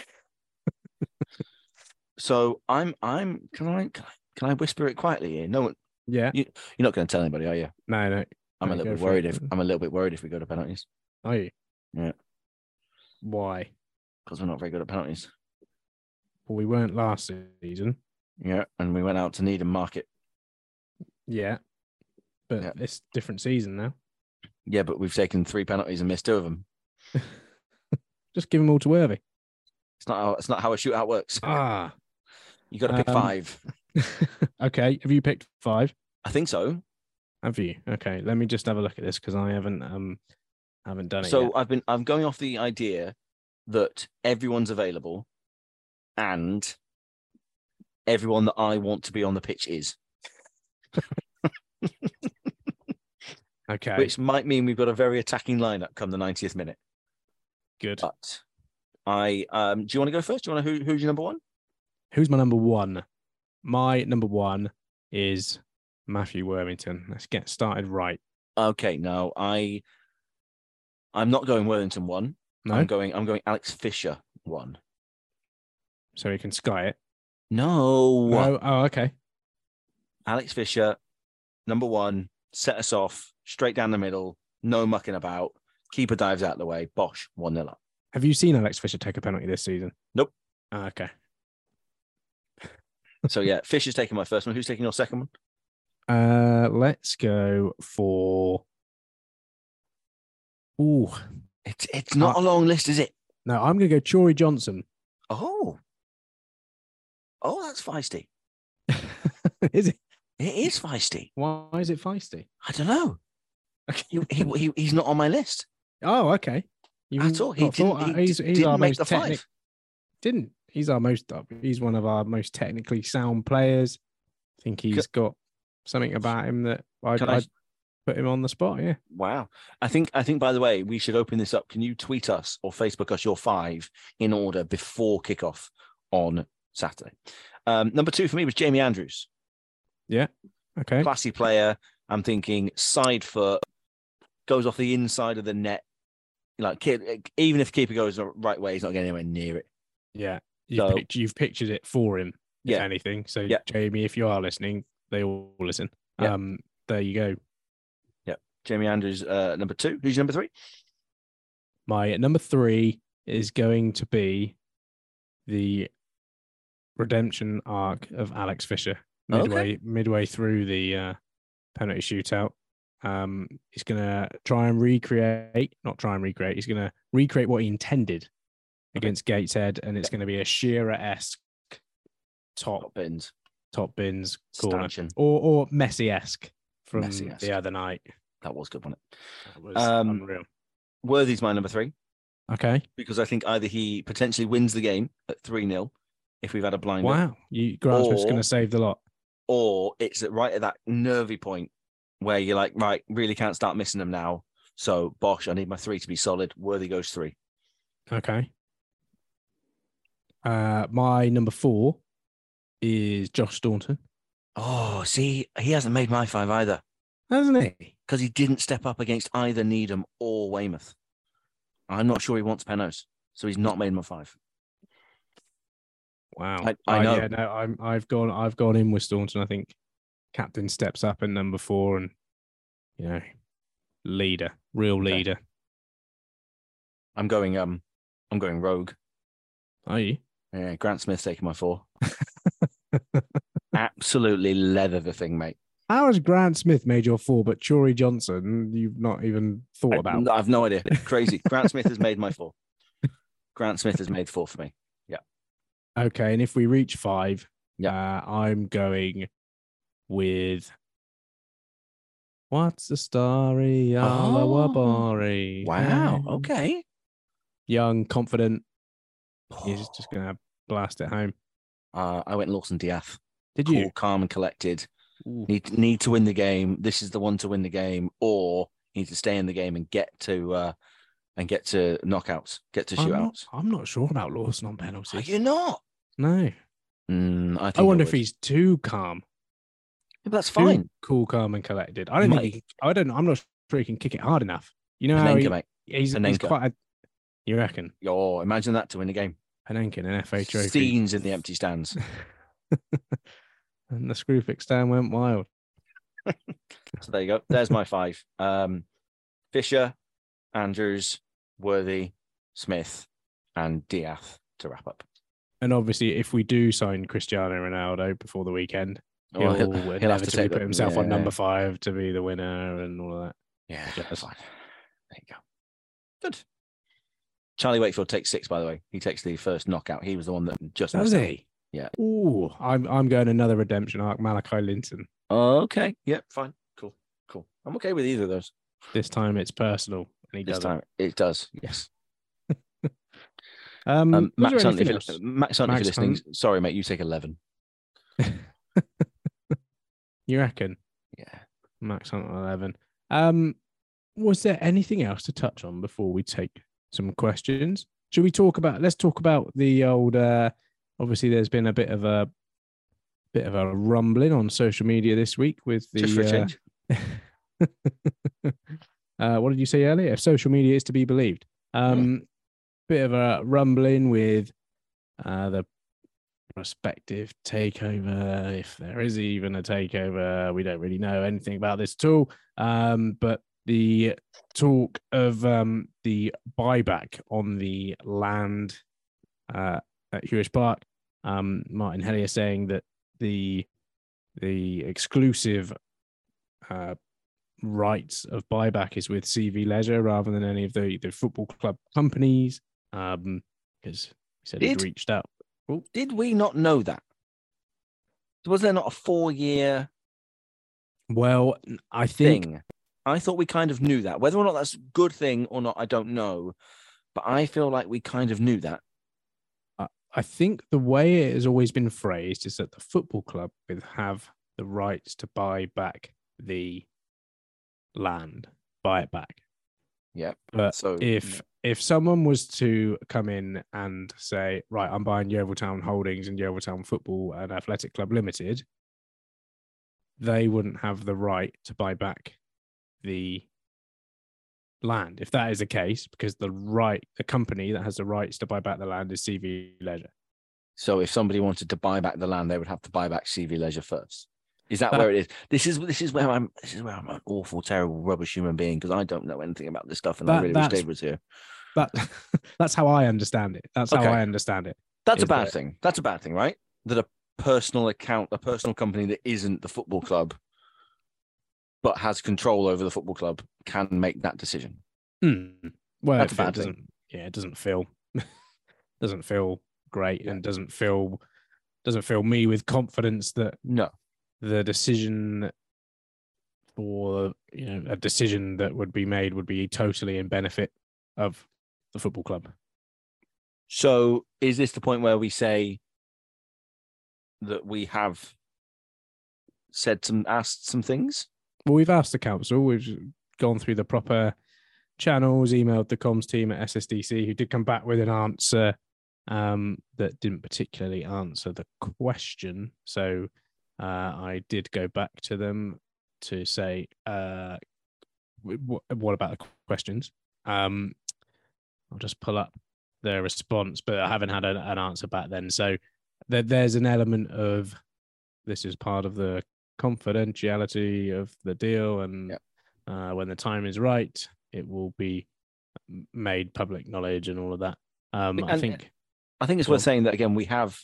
so I'm I'm can I can I, can I whisper it quietly here? No one
Yeah,
you, you're not going to tell anybody, are you?
no, no.
I'm
No,
a little bit worried if I'm a little bit worried if we go to penalties
Are you?
Yeah.
Why?
because we're not very good at penalties.
Well, we weren't last season.
Yeah, and we went out to Needham Market.
Yeah. But
Yeah.
it's different season now.
Yeah, but we've taken three penalties and missed two of them.
Just give them all to Worthy.
It's not how it's not how a shootout works.
Ah.
You got to pick
Um,
five.
okay. Have you picked five?
I think so.
Have you? Okay. Let me just have a look at this because I haven't um haven't done it
So
yet.
I've been I'm going off the idea that everyone's available and everyone that I want to be on the pitch is.
Okay,
Which might mean we've got a very attacking lineup come the 90th minute.
good.
But I um do you want to go first? Do you want to who, who's your number one?
Who's my number one? My number one is Matthew Worthington. Let's get started right.
Okay, no, I I'm not going Worthington one.
No,
I'm going I'm going Alex Fisher one.
So he can sky it.
No.
Oh, oh, okay.
Alex Fisher, number one, set us off straight down the middle, no mucking about. Keeper dives out of the way. Bosh, 1 0 up.
Have you seen Alex Fisher take a penalty this season?
Nope.
Ah, okay.
So yeah, Fisher's taking my first one. Who's taking your second one?
Uh, let's go for. Ooh,
It's it's not
Uh,
a long list, is it?
no, I'm going to go Chiori Johnson.
Oh. Oh, that's feisty.
is it?
It is feisty.
Why is it feisty?
I don't know. He, he, he- he's not on my list
Oh, okay. You
at all. He didn't,
thought-
he
he's, he's
didn't
our
make
most
the five.
Didn't he's our most? uh, He's one of our most technically sound players. I think he's got something about him that I'd,
I-
I'd put him on the spot. Yeah.
Wow. I think I think by the way, we should open this up. Can you tweet us or Facebook us your five in order before kickoff on Saturday? Um, number two for me was Jamie Andrews. Yeah.
Okay.
Classy player. I'm thinking side foot goes off the inside of the net. Like even if keeper goes the right way, he's not getting anywhere near it.
Yeah. You've,
So-
you've pictured it for him, if
Yeah.
anything. So,
Yeah.
Jamie, if you are listening, they all listen.
Yeah.
Um, there you go. Yeah.
Jamie Andrews, uh, number two. Who's your number three?
My number three is going to be the redemption arc of Alex Fisher
Okay.
midway midway through the uh, penalty shootout. Um, he's gonna try and recreate, not try and recreate. He's gonna recreate what he intended against Gateshead, and it's gonna be a Shearer esque top
Top bins.
top bins corner,
Stanchion.
or or Messi esque from
Messi-esque.
the other night.
That was good, wasn't it?
That was
Um,
unreal.
Worthy's my number three
Okay.
because I think either he potentially wins the game at 3 0 if we've had a blind
Wow. You Grant Smith's going to save the lot.
or it's right at that nervy point where you're like, right, really can't start missing them now. So Bosh, I need my three to be solid. Worthy goes three.
Okay. Uh, my number four is Josh Staunton,
Oh, see, he hasn't made my five either
hasn't he?
because he didn't step up against either Needham or Weymouth. I'm not sure he wants Penos, so he's not made my five.
Wow.
I- I
Uh,
know.
Yeah, no, I'm, I've gone. I've gone in with Staunton. I think captain steps up in number four, and you know, leader, real
Okay.
leader.
I'm going, um, I'm going rogue.
Are you?
Yeah, Grant Smith taking my four. Absolutely leather the thing, mate.
How has Grant Smith made your four, but Chiori Johnson you've not even thought
I,
about?
I have no idea. Crazy. Grant Smith has made my four. Grant Smith has made four for me.
Okay, and if we reach five,
Yeah.
uh, I'm going with what's the story?
Oh. Wow. Okay.
Young, confident. He's just gonna blast it home.
Uh, I went Lawson D'Ath.
Did
Cool,
you?
calm, and collected.
Ooh.
Need need to win the game. This is the one to win the game, or you need to stay in the game and get to uh, and get to knockouts, get to
I'm not,
shootouts.
I'm not sure about Lawson on penalties.
Are you not?
No.
Mm, I, think
I wonder if he's too calm.
Yeah, but that's
Too
fine.
cool, calm, and collected. I don't
Mate.
think he, I don't I'm not sure he can kick it hard enough. You know how
Panenka,
he,
mate.
he's, he's quite a you reckon?
Oh, imagine that to win the game.
Panenka in an FA trophy.
Scenes in the empty stands.
and the Screwfix stand went wild.
So there you go. There's my five. Um, Fisher, Andrews, Worthy, Smith, and D'Ath to wrap up.
And obviously, if we do sign Cristiano Ronaldo before the weekend, oh, he'll,
Well, he'll, he'll have to take
put himself on number five to be the winner and all of that.
Yeah, that's fine. There you go. Good. Charlie Wakefield takes six, by the way. He takes the first knockout. He was the one that just
Does
missed
he?
Yeah.
Ooh, I'm I'm going another redemption arc, Malachi Linton.
Okay. Yep. Fine. Cool. Cool. I'm okay with either of those.
This time it's personal, and he
This
does.
time it does. Yes.
Um,
Um, Max Hunt, if you're. Max Hunt, if you're listening,
Hunt.
sorry, mate, you take 11.
you reckon?
Yeah.
Max Hunt 11. Um, was there anything else to touch on before we take some questions? Should we talk about? Let's talk about the old. Uh, obviously, there's been a bit of a bit of a rumbling on social media this week with the.
Just for
uh,
change.
uh, what did you say earlier? If social media is to be believed, um, bit of a rumbling with uh, the prospective takeover. If there is even a takeover, we don't really know anything about this at all. Um, but the talk of um, the buyback on the land uh, at Huish Park, um, Martin Hellier saying that the the exclusive uh, rights of buyback is with CV Leisure rather than any of the, the football club companies. Um, because he said he'd reached out.
Did we not know that? Was there not a four-year
Well, I think
thing? I thought we kind of knew that. Whether or not that's a good thing or not, I don't know. But I feel like we kind of knew that.
I think the way it has always been phrased is that the football club would have the rights to buy back the land, buy it back.
Yeah.
But
So
if if someone was to come in and say, right, I'm buying Yeovil Town Holdings and Yeovil Town Football and Athletic Club Limited, they wouldn't have the right to buy back the land if that is the case, because the right, the company that has the rights to buy back the land is CV Leisure.
So if somebody wanted to buy back the land, they would have to buy back CV Leisure first. Is that
That-
where it is? This is this is where I'm. This is where I'm an awful, terrible, rubbish human being because I don't know anything about this stuff, and I really wish Dave was here.
That that's how I understand it. That's how I understand it.
That's a bad
that-
thing. That's a bad thing, right? That a personal account, a personal company that isn't the football club, but has control over the football club, can make that decision.
Hmm. Well,
That's a
it
bad thing.
doesn't, yeah, it doesn't feel doesn't feel great, and doesn't feel doesn't fill me with confidence that
No,
the decision for you know a decision that would be made would be totally in benefit of the football club.
So is this the point where we say that we have said some asked some things?
Well, we've asked the council. We've gone through the proper channels, emailed the comms team at SSDC, who did come back with an answer um, that didn't particularly answer the question. So uh, I did go back to them to say, uh, what, what about the questions? Um, I'll just pull up their response, but I haven't had an, an answer back then. So there, there's an element of this is part of the confidentiality of the deal, and
Yep.
uh, when the time is right, it will be made public knowledge and all of that. Um, I think
I think it's
Go
worth saying that again. We have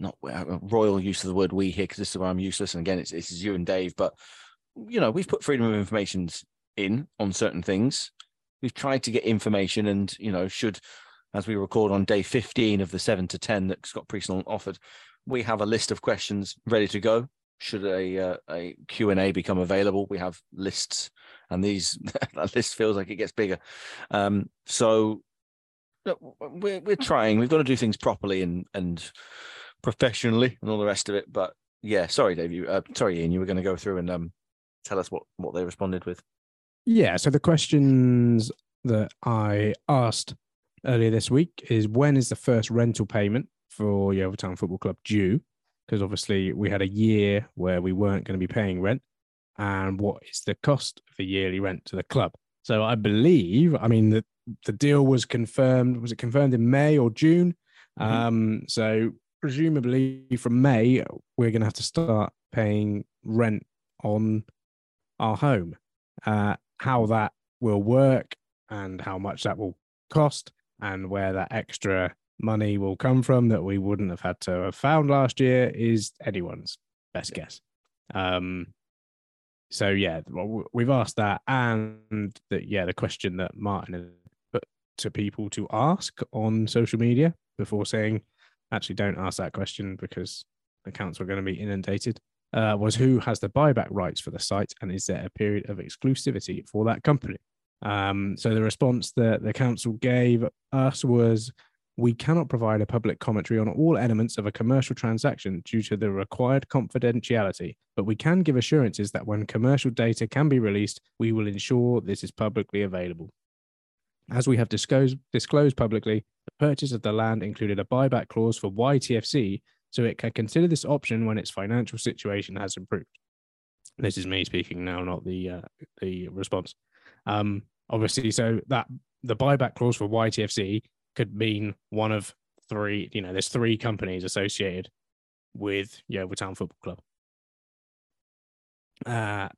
not a royal use of the word "we" here because this is where I'm useless. And again, it's is you and Dave, but you know we've put freedom of information in on certain things. We've tried to get information, and you know, should as we record on day 15 of the seven to ten that Scott Priestnall offered, we have a list of questions ready to go. Should a uh, a Q and A become available, we have lists, and these that list feels like it gets bigger. Um, so look, we're we're trying. We've got to do things properly and and professionally and all the rest of it. But yeah, sorry, Dave. You, uh, sorry, Ian. You were going to go through and um, tell us what what they responded with.
Yeah. So the questions that I asked earlier this week is when is the first rental payment for Yeovil Football Club due? Because obviously we had a year where we weren't going to be paying rent. And what is the cost of the yearly rent to the club? So I believe, I mean, the, the deal was confirmed. Was it confirmed in May or June?
Mhm.
Um, so presumably from May, we're going to have to start paying rent on our home. Uh, how that will work and how much that will cost and where that extra money will come from that we wouldn't have had to have found last year is anyone's best guess. Um, so yeah, we've asked that, and yeah, the question that Martin put to people to ask on social media before saying, actually, don't ask that question because accounts were going to be inundated. Uh, was who has the buyback rights for the site, and is there a period of exclusivity for that company? Um, so the response that the council gave us was We cannot provide a public commentary on all elements of a commercial transaction due to the required confidentiality, but we can give assurances that when commercial data can be released, we will ensure this is publicly available. As we have disclosed, disclosed publicly, the purchase of the land included a buyback clause for YTFC, so it can consider this option when its financial situation has improved. This is me speaking now, not the uh, the response. Um, obviously, so that the buyback clause for YTFC could mean one of three. You know, there's three companies associated with Yeovil Town Football Club. Uh,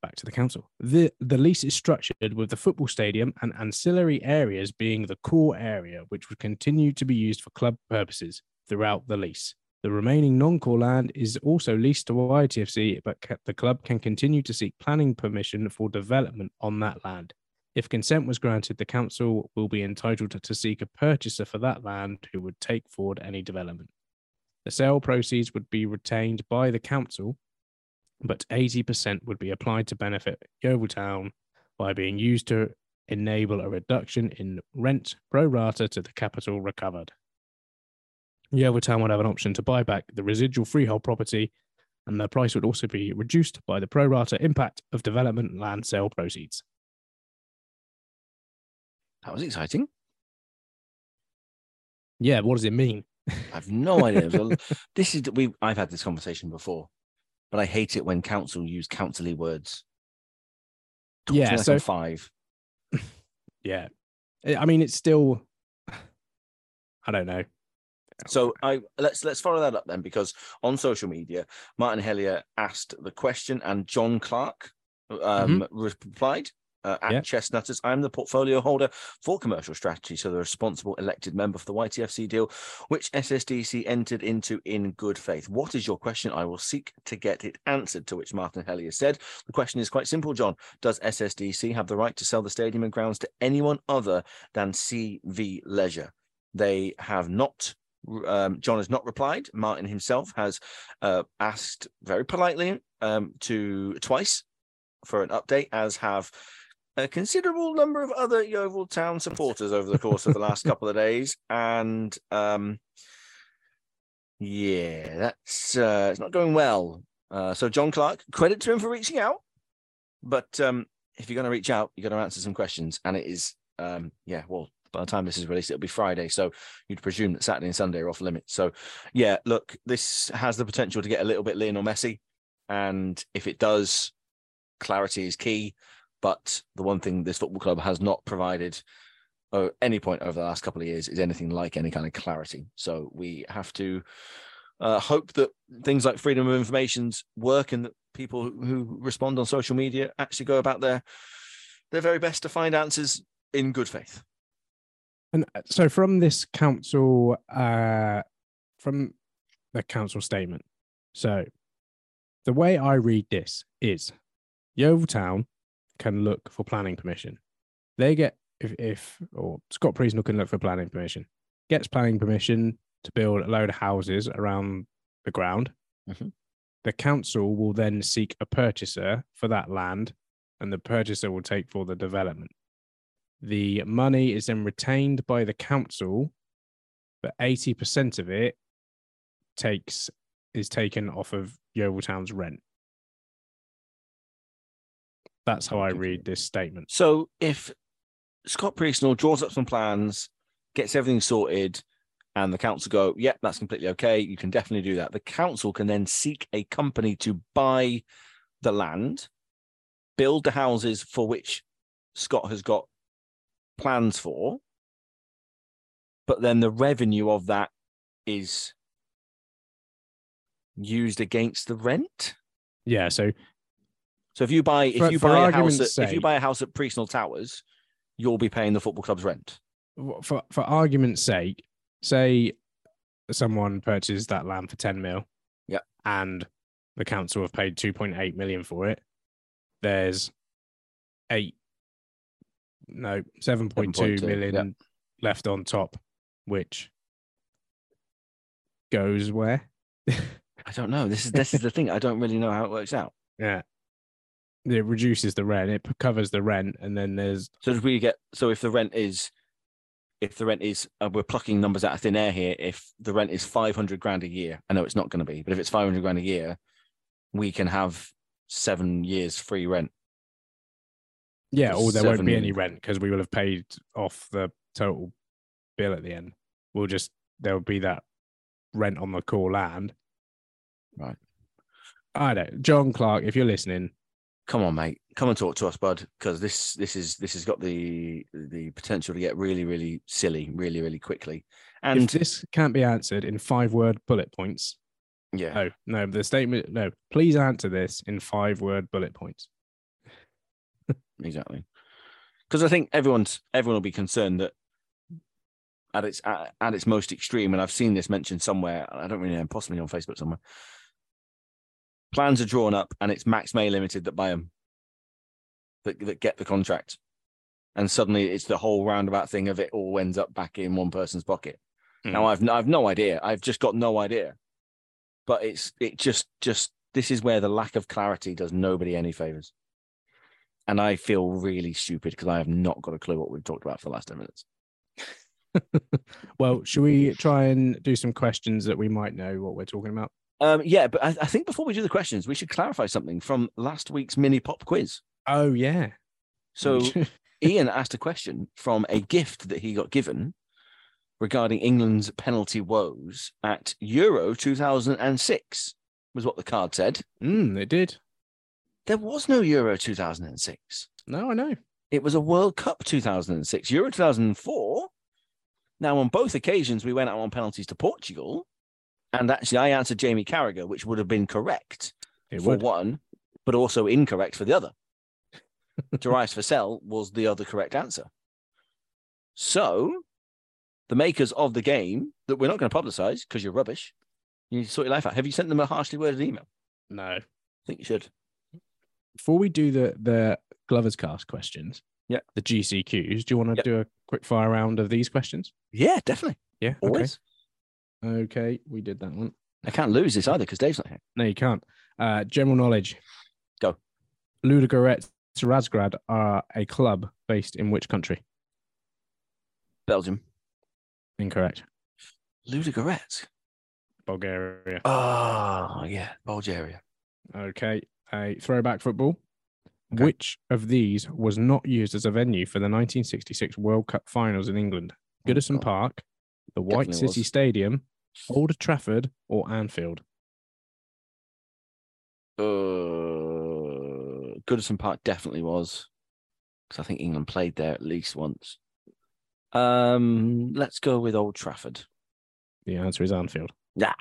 back to the council. The the lease is structured with the football stadium and ancillary areas being the core area, which would continue to be used for club purposes throughout the lease. The remaining non-core land is also leased to YTFC, but the club can continue to seek planning permission for development on that land. If consent was granted, the council will be entitled to seek a purchaser for that land who would take forward any development. The sale proceeds would be retained by the council, but 80% would be applied to benefit Yeovil Town by being used to enable a reduction in rent pro rata to the capital recovered. Yeovil Town would have an option to buy back the residual freehold property, and the price would also be reduced by the pro rata impact of development land sale proceeds.
That was exciting.
Yeah, what does it mean?
I have no idea. This is we. I've had this conversation before, but I hate it when council use councily words. Talk
Yeah,
like
so-
five.
Yeah. I mean, it's still, I don't know.
So I let's let's follow that up then because on social media, Martin Hellier asked the question and John Clark um, replied. Uh, at
Yeah.
Chestnutters, I'm the portfolio holder for commercial strategy, so the responsible elected member for the YTFC deal, which SSDC entered into in good faith. What is your question? I will seek to get it answered. To which Martin Hellier said, The question is quite simple, John. Does SSDC have the right to sell the stadium and grounds to anyone other than CV Leisure? They have not um, John has not replied. Martin himself has uh, asked very politely um, to twice for an update, as have a considerable number of other Yeovil Town supporters over the course of the last couple of days. And um, yeah, that's uh, it's not going well. Uh, so John Clark, credit to him for reaching out, but um, if you're going to reach out, you're going to answer some questions, and it is um, yeah, well, by the time this is released, it'll be Friday. So you'd presume that Saturday and Sunday are off limits. So yeah, look, this has the potential to get a little bit Lionel Messi. And if it does, clarity is key. But the one thing this football club has not provided at any point over the last couple of years is anything like any kind of clarity. So we have to uh, hope that things like freedom of information's work and that people who- who respond on social media actually go about their their very best to find answers in good faith.
And uh, so from this council, uh, from the council statement, so the way I read this is Yeovil Town can look for planning permission. They get if if or Scott Priestnall can look for planning permission, gets planning permission to build a load of houses around the ground.
Mhm.
The council will then seek a purchaser for that land, and the purchaser will take for the development. The money is then retained by the council, but 80% of it takes is taken off of Yeovil Town's rent. That's how I read this statement.
So if Scott Priestnall draws up some plans, gets everything sorted, and the council go, yep, that's completely okay. You can definitely do that. The council can then seek a company to buy the land, build the houses for which Scott has got plans for, but then the revenue of that is used against the rent.
Yeah, so
So if you buy if
For-
you buy a house at, if you buy a house at Priestnall Towers, you'll be paying the football club's rent.
for for argument's sake, say someone purchases that land for 10 mil.
Yeah.
And the council have paid 2.8 million for it. There's eight no 7.2
7.2,
million left on top, which goes where?
I don't know. This is this is the thing. I don't really know how it works out.
yeah. It reduces the rent, it covers the rent, and then there's
So do we get so if the rent is if the rent is uh, we're plucking numbers out of thin air here. If the rent is five hundred grand a year, I know it's not going to be, but if it's five hundred grand a year, we can have seven years free rent.
Yeah, or there won't be any rent because we will have paid off the total bill at the end. We'll just there will be that rent on the core land.
Right.
I don't. John Clark, if you're listening,
Come on, mate, come and talk to us, bud, because this this is this has got the the potential to get really really silly really really quickly. And
if this can't be answered in five word bullet points,
yeah,
no, no, the statement, no, please answer this in five word bullet points.
exactly. Because I think everyone's everyone will be concerned that at its at, at its most extreme, and I've seen this mentioned somewhere. I don't really know, possibly on Facebook somewhere. Plans are drawn up, and it's Max May Limited that buy them, that that get the contract, and suddenly it's the whole roundabout thing of it all ends up back in one person's pocket. Hmm. Now I've I've no idea. I've just got no idea. But it's it just just this is where the lack of clarity does nobody any favors. And I feel really stupid because I have not got a clue what we've talked about for the last 10 minutes.
well, should we try and do some questions that we might know what we're talking about?
Um, yeah, but I, I think before we do the questions, we should clarify something from last week's mini pop quiz.
Oh yeah.
So Ian asked a question from a gift that he got given regarding England's penalty woes at Euro 2006, was what the card said.
mm, it did.
There was no Euro 2006.
No, I know.
It was a World Cup 2006. Euro 2004. Now, on both occasions, we went out on penalties to Portugal. And actually, I answered Jamie Carragher, which would have been correct
It
for
would.
one, but also incorrect for the other. Darius Vassell was the other correct answer. So, the makers of the game that we're not going to publicize because you're rubbish, you need to sort your life out. Have you sent them a harshly worded email?
No.
I think you should.
Before we do the the Glover's cast questions,
Yeah.
the GCQs, do you want to
Yep.
do a quick fire round of these questions?
Yeah, definitely.
Yeah.
Always.
Okay. Okay, we did that one.
I can't lose this either because Dave's not here.
No, you can't. Uh, general knowledge.
Go.
Ludogorets Razgrad are a club based in which country?
Belgium.
Incorrect.
Ludogorets.
Bulgaria.
Oh, yeah. Bulgaria.
Okay. A throwback football.
Okay.
Which of these was not used as a venue for the 1966 World Cup finals in England? Goodison
God.
Park, the White
Oh, Definitely
City
was.
Stadium, Old Trafford, or Anfield?
Uh, Goodison Park definitely was. Because I think England played there at least once. Um, let's go with Old Trafford.
The answer is Anfield.
Yeah.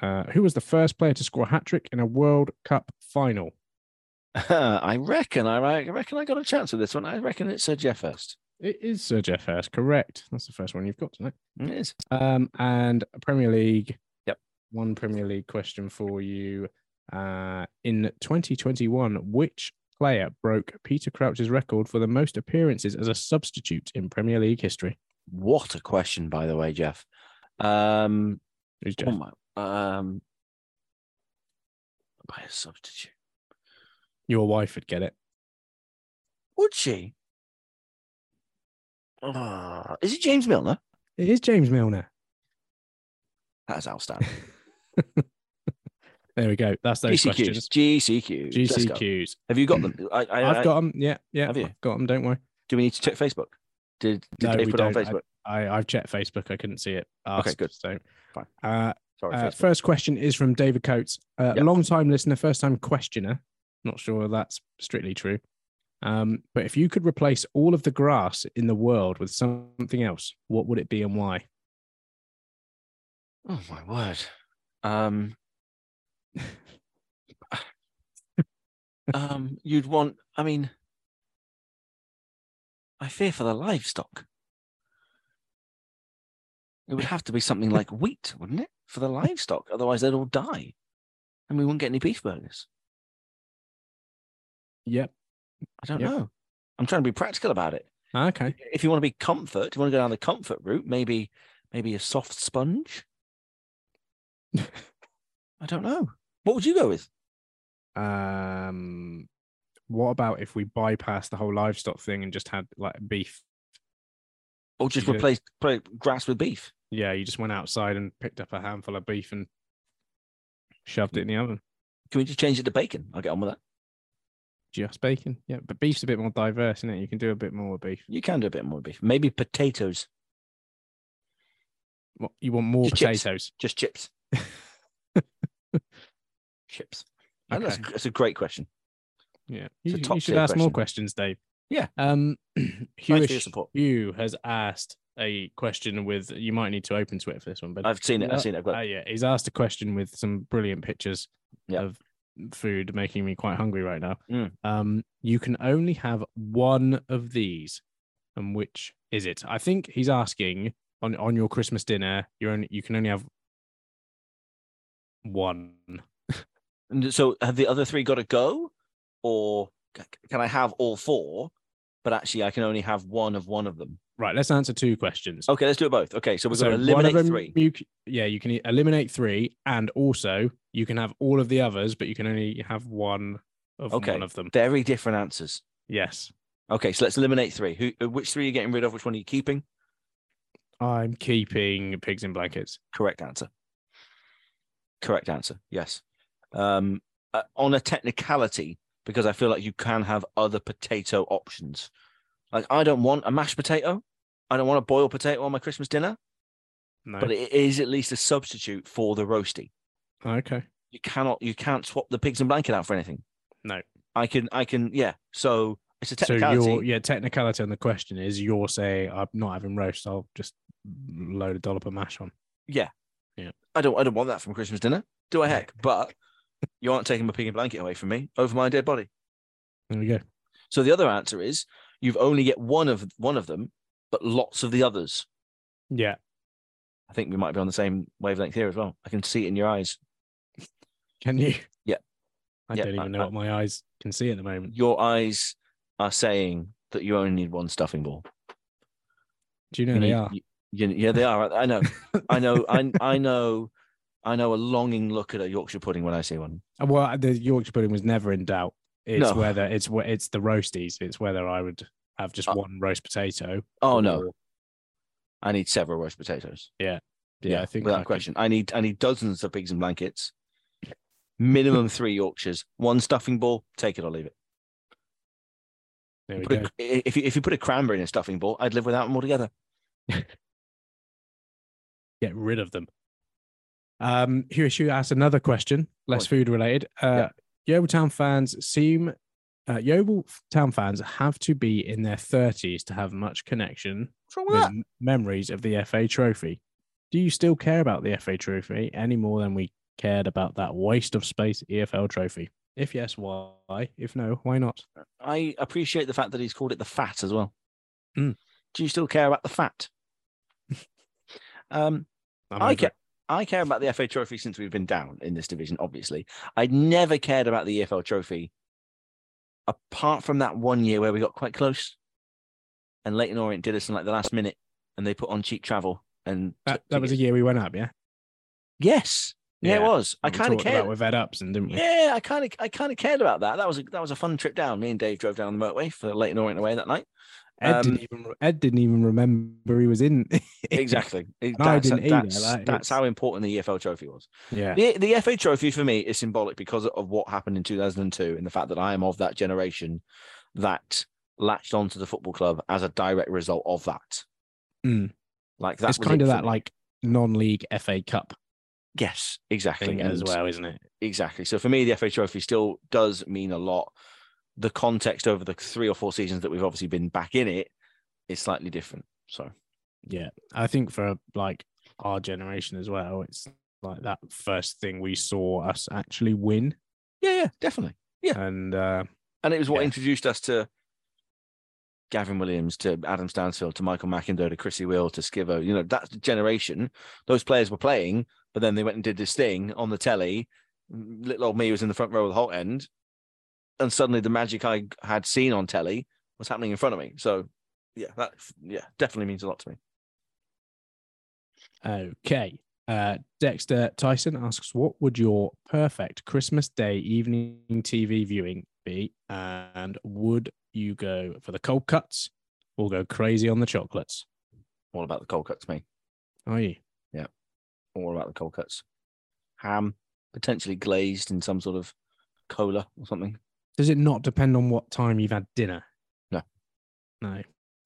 Uh, who was the first player to score a hat trick in a World Cup final?
I reckon. I I reckon I got a chance with this one. I reckon it's Sir Geoff Hurst.
It is Sir Geoff Hurst. Correct. That's the first one you've got tonight.
It is.
Um, and Premier League.
Yep.
One Premier League question for you. Uh, in 2021, which player broke Peter Crouch's record for the most appearances as a substitute in Premier League history?
What a question, by the way, Jeff. Um,
Who's Jeff?
oh my, um, by a substitute.
Your wife would get it.
Would she? Ah, is it James Milner?
It is James Milner.
That's outstanding.
There we go. That's those
GCQs.
questions.
GCQs.
GCQs.
Have you got them? I, I,
I've
I-
got them. Yeah, yeah.
Have you?
I've got them. Don't worry.
Do we need to check Facebook? Did, did
No,
they put on
don't. I-
Facebook?
I, I've checked Facebook. I couldn't see it. Asked,
good.
So,
Fine.
Uh,
Sorry,
Uh, first question is from David Coates, a
Yep.
long time listener, first time questioner. Not sure that's strictly true. Um, but if you could replace all of the grass in the world with something else, what would it be and why?
Oh my word. Um, um, you'd want. I mean, I fear for the livestock. It would have to be something like wheat, wouldn't it, for the livestock? Otherwise, they'd all die, and we wouldn't get any beef burgers.
Yep.
I don't know. I'm trying to be practical about it.
Okay.
If you want to be comfort, you want to go down the comfort route, maybe maybe a soft sponge. I don't know. What would you go with?
Um, what about if we bypass the whole livestock thing and just had like beef?
or just
You
replace grass with beef.
Yeah, you just went outside and picked up a handful of beef and shoved it in the oven.
Can we just change it to bacon? I'll get on with that.
Just bacon. Yeah, but beef's a bit more diverse, isn't it? You can do a bit more with beef.
You can do a bit more beef. Maybe potatoes,
What, you want more
Just chips.
potatoes?
just chips. chips. And That's, that's a great question.
Yeah,
It's
you,
a
you should ask more questions, Dave.
Yeah.
Um, Hewish
support.
Hugh has asked a question with. You might need to open Twitter for this one, but
I've seen it. I've seen it. I've got
uh, yeah, he's asked a question with some brilliant pictures
Yeah.
of food, making me quite hungry right now.
Mm.
Um, you can only have one of these, and which is it? I think he's asking on on your Christmas dinner. You only you can only have one.
And so have the other three got to go, or can I have all four? But actually, I can only have one of one of them.
Right, let's answer two questions.
Okay, let's do it both. Okay, so we're
So
going to eliminate
them
three.
You, yeah, you can eliminate three, and also you can have all of the others, but you can only have one of
Okay.
one of them.
Very different answers.
Yes,
Okay, so let's eliminate three. Who? uh, Which three are you getting rid of? Which one are you keeping?
I'm keeping pigs in blankets.
Correct answer. Correct answer. Yes. Um, uh, on a technicality, because I feel like you can have other potato options. Like I don't want a mashed potato. I don't want a boiled potato on my Christmas dinner,
No,
but it is at least a substitute for the roasty.
okay,
You cannot. You can't swap the pigs and blanket out for anything.
no.
I can. I can. Yeah. So it's a
So
technicality.
your yeah technicality on the question is you're saying I'm not having roast. I'll just load a dollop of mash on.
Yeah.
Yeah.
I don't I don't want that from Christmas dinner. Do I heck? But you aren't taking my pig and blanket away from me over my dead body.
There we go.
So the other answer is you've only get one of one of them, but lots of the others.
Yeah,
I think we might be on the same wavelength here as well. I can see it in your eyes.
can you?
Yeah.
I
Yeah,
don't even
I-
know
I-
what my eyes can see at the moment.
Your eyes are saying that you only need one stuffing ball.
Do you know
You
they
need-
are?
you- you- yeah, they are. I know. I know. I I know. I know a longing look at a Yorkshire pudding when I see one.
Well, the Yorkshire pudding was never in doubt. It's
No.
whether it's it's the roasties. It's whether I would have just
Uh,
one roast potato.
Oh no, I need several roast potatoes.
Yeah, Yeah. I think
without
I could-
question. I need I need dozens of pigs and blankets. Minimum three Yorkshires, one stuffing ball. Take it or leave it.
There we
Put
go.
a, if you if you put a cranberry in a stuffing ball, I'd live without them altogether.
Get rid of them. Um, Huishu asked another question, less food related. Uh, Yeovil Town fans seem uh, Yeovil Town fans have to be in their thirties to have much connection with
that?
memories of the FA Trophy. Do you still care about the FA Trophy any more than we cared about that waste of space EFL Trophy? If yes, why? If no, why not?
I appreciate the fact that he's called it the fat as well.
Mm.
Do you still care about the fat? um,
I'm
care. I care about the FA Trophy since we've been down in this division. Obviously, I never cared about the EFL Trophy, apart from that one year where we got quite close, and Leyton Orient did us in like the last minute, and they put on cheap travel. And
That, that was a year we went up, yeah.
yes, yeah, it was. I kind of
talked about
cared.
with Ed Upson, didn't we?
Yeah, I kind of, I kind of cared about that. That was a, that was a fun trip down. Me and Dave drove down the motorway for Leyton Orient away that night.
Ed
Um,
didn't even Ed didn't even remember he was in.
Exactly. It-
And I
that's
didn't either,
that's,
like,
that's how important the EFL Trophy was.
yeah.
The, the FA Trophy for me is symbolic because of what happened in 2002 and the fact that I am of that generation that latched onto the football club as a direct result of that.
Mm.
Like that's
kind of that
me.
like non-league FA Cup
yes, exactly
as well, isn't it?
Exactly. So for me, the FA Trophy still does mean a lot. The context over the three or four seasons that we've obviously been back in it is slightly different. So
Yeah, I think for like our generation as well, it's like that first thing we saw us actually win,
yeah, yeah, definitely. Yeah.
and uh,
And it was what
Yeah.
introduced us to Gavin Williams, to Adam Stansfield, to Michael McIndoe, to Chrissy Will, to Skivo. You know, that generation, those players were playing, but then they went and did this thing on the telly. Little old me was in the front row of the whole end. And suddenly the magic I had seen on telly was happening in front of me. So yeah, that yeah, definitely means a lot to me.
okay. Uh, Dexter Tyson asks, "What would your perfect Christmas Day evening TV viewing be? And would you go for the cold cuts or go crazy on the chocolates?"
All about the cold cuts, me.
Are you?
Yeah, all about the cold cuts. Ham, potentially glazed in some sort of cola or something.
Does it not depend on what time you've had dinner?
No.
No.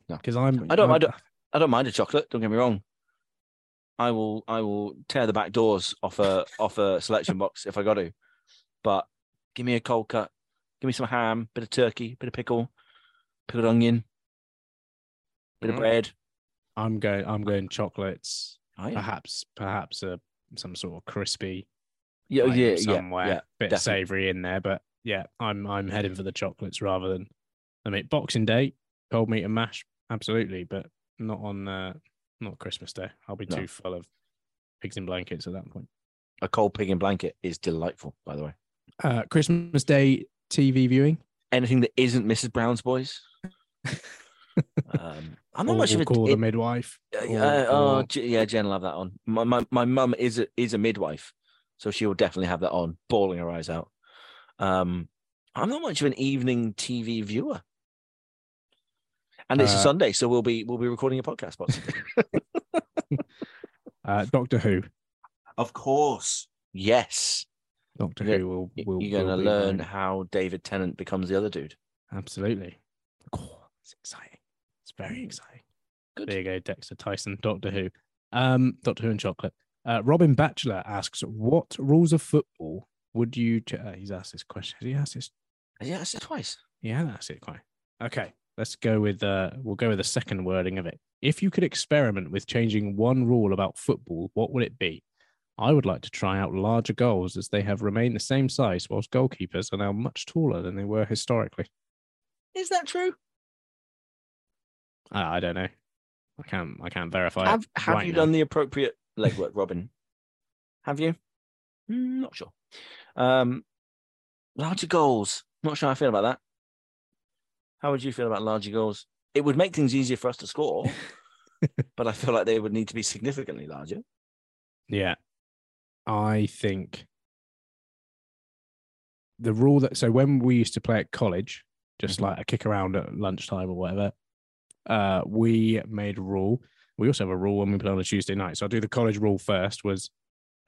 No.
Because I'm.
I don't- I
I'm-
don't- I don't mind a chocolate. Don't get me wrong. I will. I will tear the back doors off a off a selection box if I got to. But give me a cold cut. Give me some ham, bit of turkey, bit of pickle, pickled onion, bit of
Mm.
bread.
I'm going. I'm going chocolates.
Oh, yeah.
Perhaps, perhaps a some sort of crispy.
Yeah,
item
yeah, yeah, yeah.
bit
definitely.
savoury in there. But yeah, I'm I'm heading for the chocolates rather than. I mean, Boxing Day, cold meat and mash, absolutely, but not on uh, not Christmas Day. I'll be
No.
too full of pigs in blankets at that point.
A cold pig in blanket is delightful, by the way.
Uh, Christmas Day TV viewing.
Anything that isn't Mrs. Brown's Boys. um, I'm not
Or
much of
we'll
a
call
it-
the midwife.
Uh,
or-
uh, oh,
or-
yeah, Jen will have that on. My my my mum is a is a midwife, so she will definitely have that on, bawling her eyes out. Um, I'm not much of an evening TV viewer, and it's a
Uh,
Sunday, so we'll be we'll be recording a podcast. Possibly.
uh, Doctor Who.
of course, yes.
Doctor
Yeah,
Who will, will
You're going to
will
learn
mine.
how David Tennant becomes the other dude.
Absolutely. Oh, it's exciting. It's very exciting.
Good.
There you go, Dexter Tyson, Doctor Who. Um, Doctor Who and chocolate. Uh, Robin Batchelor asks, "What rules of football would you?" Ch- uh, he's asked this question. Has he asked this?
Yeah, I said twice.
Yeah, that's it. Quite. Okay, let's go with. Uh, we'll go with the second wording of it. If you could experiment with changing one rule about football, what would it be? I would like to try out larger goals as they have remained the same size, whilst goalkeepers are now much taller than they were historically.
Is that true?
I, I don't know. I can't. I can't verify.
Have
it
Have
right
you
now.
done the appropriate legwork, Robin? Have you? Mm, not sure. Um, larger goals. Not sure how I feel about that. How would you feel about larger goals? It would make things easier for us to score, but I feel like they would need to be significantly larger.
Yeah, I think the rule that so when we used to play at college, just
Mhm.
like a kick around at lunchtime or whatever, uh, we made a rule. We also have a rule when we play on a Tuesday night. So I'll do the college rule first. Was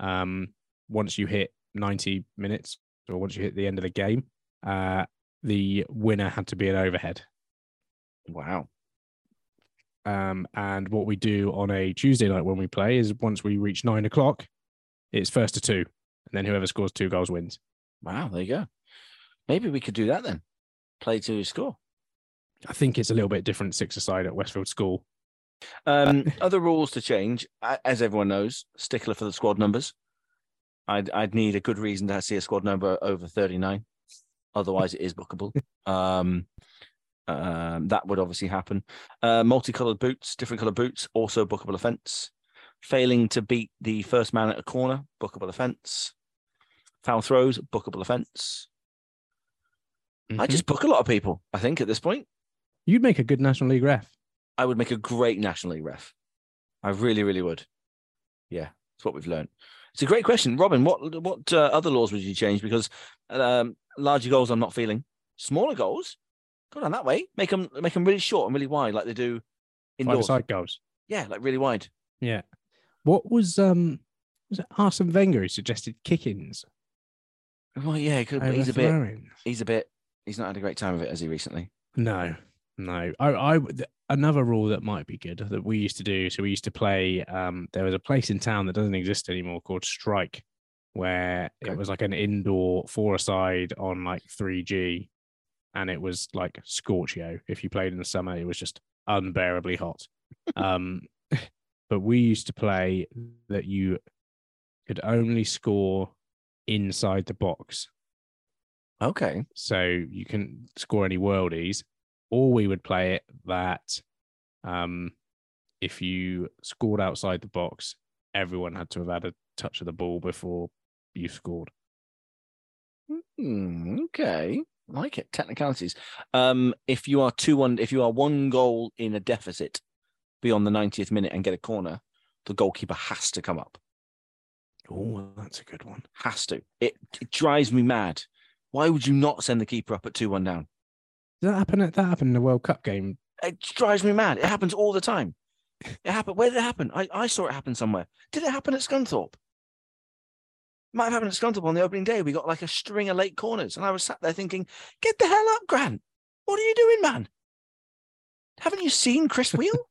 um, once you hit ninety minutes or once you hit the end of the game, uh, the winner had to be an overhead.
Wow.
Um, and what we do on a Tuesday night when we play is once we reach nine o'clock, it's first to two, and then whoever scores two goals wins.
Wow. There you go. Maybe we could do that then. Play to score.
I think it's a little bit different six aside at Westfield School.
Um, other rules to change, as everyone knows, stickler for the squad numbers. I'd I'd need a good reason to see a squad number over thirty nine, otherwise it is bookable. Um, um, that would obviously happen. Uh, multicolored boots, different color boots, also bookable offence. Failing to beat the first man at a corner, bookable offence. Foul throws, bookable offence. I
Mhm.
just book a lot of people. I think at this point.
you'd make a good National League ref.
I would make a great National League ref. I really, really would. Yeah, that's what we've learned. It's a great question, Robin. What what uh, other laws would you change? Because um, larger goals, I'm not feeling. Smaller goals, go down that way. Make them make them really short and really wide, like they do indoors.
Side goals.
Yeah, like really wide.
Yeah. What was um was it Arsene Wenger who suggested kick-ins?
Well, yeah, he could, but he's a bit. He's a bit. He's not had a great time of it, has he? Recently.
No, no. I, I another rule that might be good that we used to do. So we used to play. Um, there was a place in town that doesn't exist anymore called Strike, where
Okay.
it was like an indoor four aside on like three G, and it was like Scorchio. If you played in the summer, it was just unbearably hot. um, but we used to play that you could only score inside the box
Okay.
so you can score any worldies or we would play it that um if you scored outside the box everyone had to have had a touch of the ball before you scored
Hmm, okay. Like it. Technicalities. Um, if you are two one, if you are one goal in a deficit beyond the 90th minute and get a corner, the goalkeeper has to come up.
oh that's a good one
Has to. It, it drives me mad. Why would you not send the keeper up at two one down?
Did that happen that happened in the world cup game
It drives me mad. It happens all the time. It happened. Where did it happen? I, I saw it happen somewhere. Did it happen at Scunthorpe? Might have happened at Scunthorpe on the opening day. We got like a string of late corners, and I was sat there thinking, "Get the hell up, Grant! What are you doing, man? Haven't you seen Chris Weale?"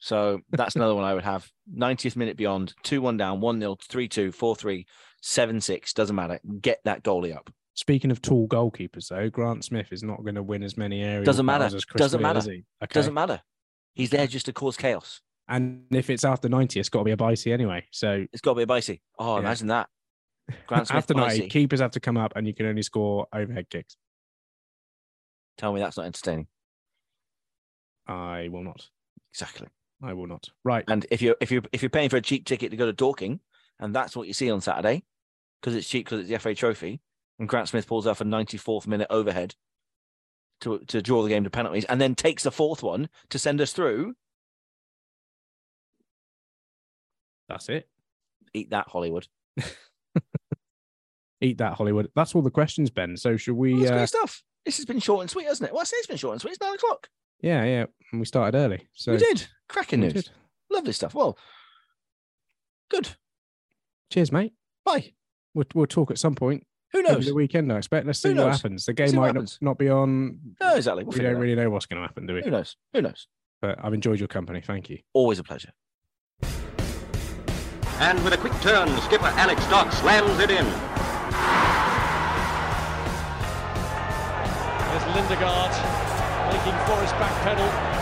so that's another one I would have. 90th minute beyond, 2 1 down, 1 0, 3 2, 4 3, 7 6. Doesn't matter. Get that goalie up.
Speaking of tall goalkeepers, though, Grant Smith is not going to win as many areas.
Doesn't matter. Doesn't matter. Okay. Doesn't matter. He's there just to cause chaos.
And if it's after 90, it's got to be a Bicey anyway. So
it's got to be a Bicey. Oh, yeah. imagine that.
Grant Smith after 90, keepers have to come up and you can only score overhead kicks.
Tell me that's not entertaining.
I will not.
Exactly.
I will not. Right.
And if you're if you're if you're paying for a cheap ticket to go to Dorking, and that's what you see on Saturday, because it's cheap because it's the FA Trophy, and Grant Smith pulls off a 94th minute overhead to to draw the game to penalties, and then takes the fourth one to send us through.
That's it.
Eat that, Hollywood.
Eat that, Hollywood. That's all the questions, Ben. So should we?
Well, uh... stuff. This has been short and sweet, hasn't it? Well, I say it's been short and sweet. It's nine o'clock.
Yeah, yeah. And we started early. So
we did. Cracking news. Did. Lovely stuff. Well, good.
Cheers, mate.
Bye.
We'll, we'll talk at some point.
Who knows?
The weekend, I expect. Let's see what happens. The game might not, not, be on.
No, exactly.
We'll we don't really know what's going to happen, do we?
Who knows? Who knows?
But I've enjoyed your company. Thank you.
Always a pleasure.
And with a quick turn, skipper Alex Dock slams it in.
There's Lindegaard making Forrest backpedal.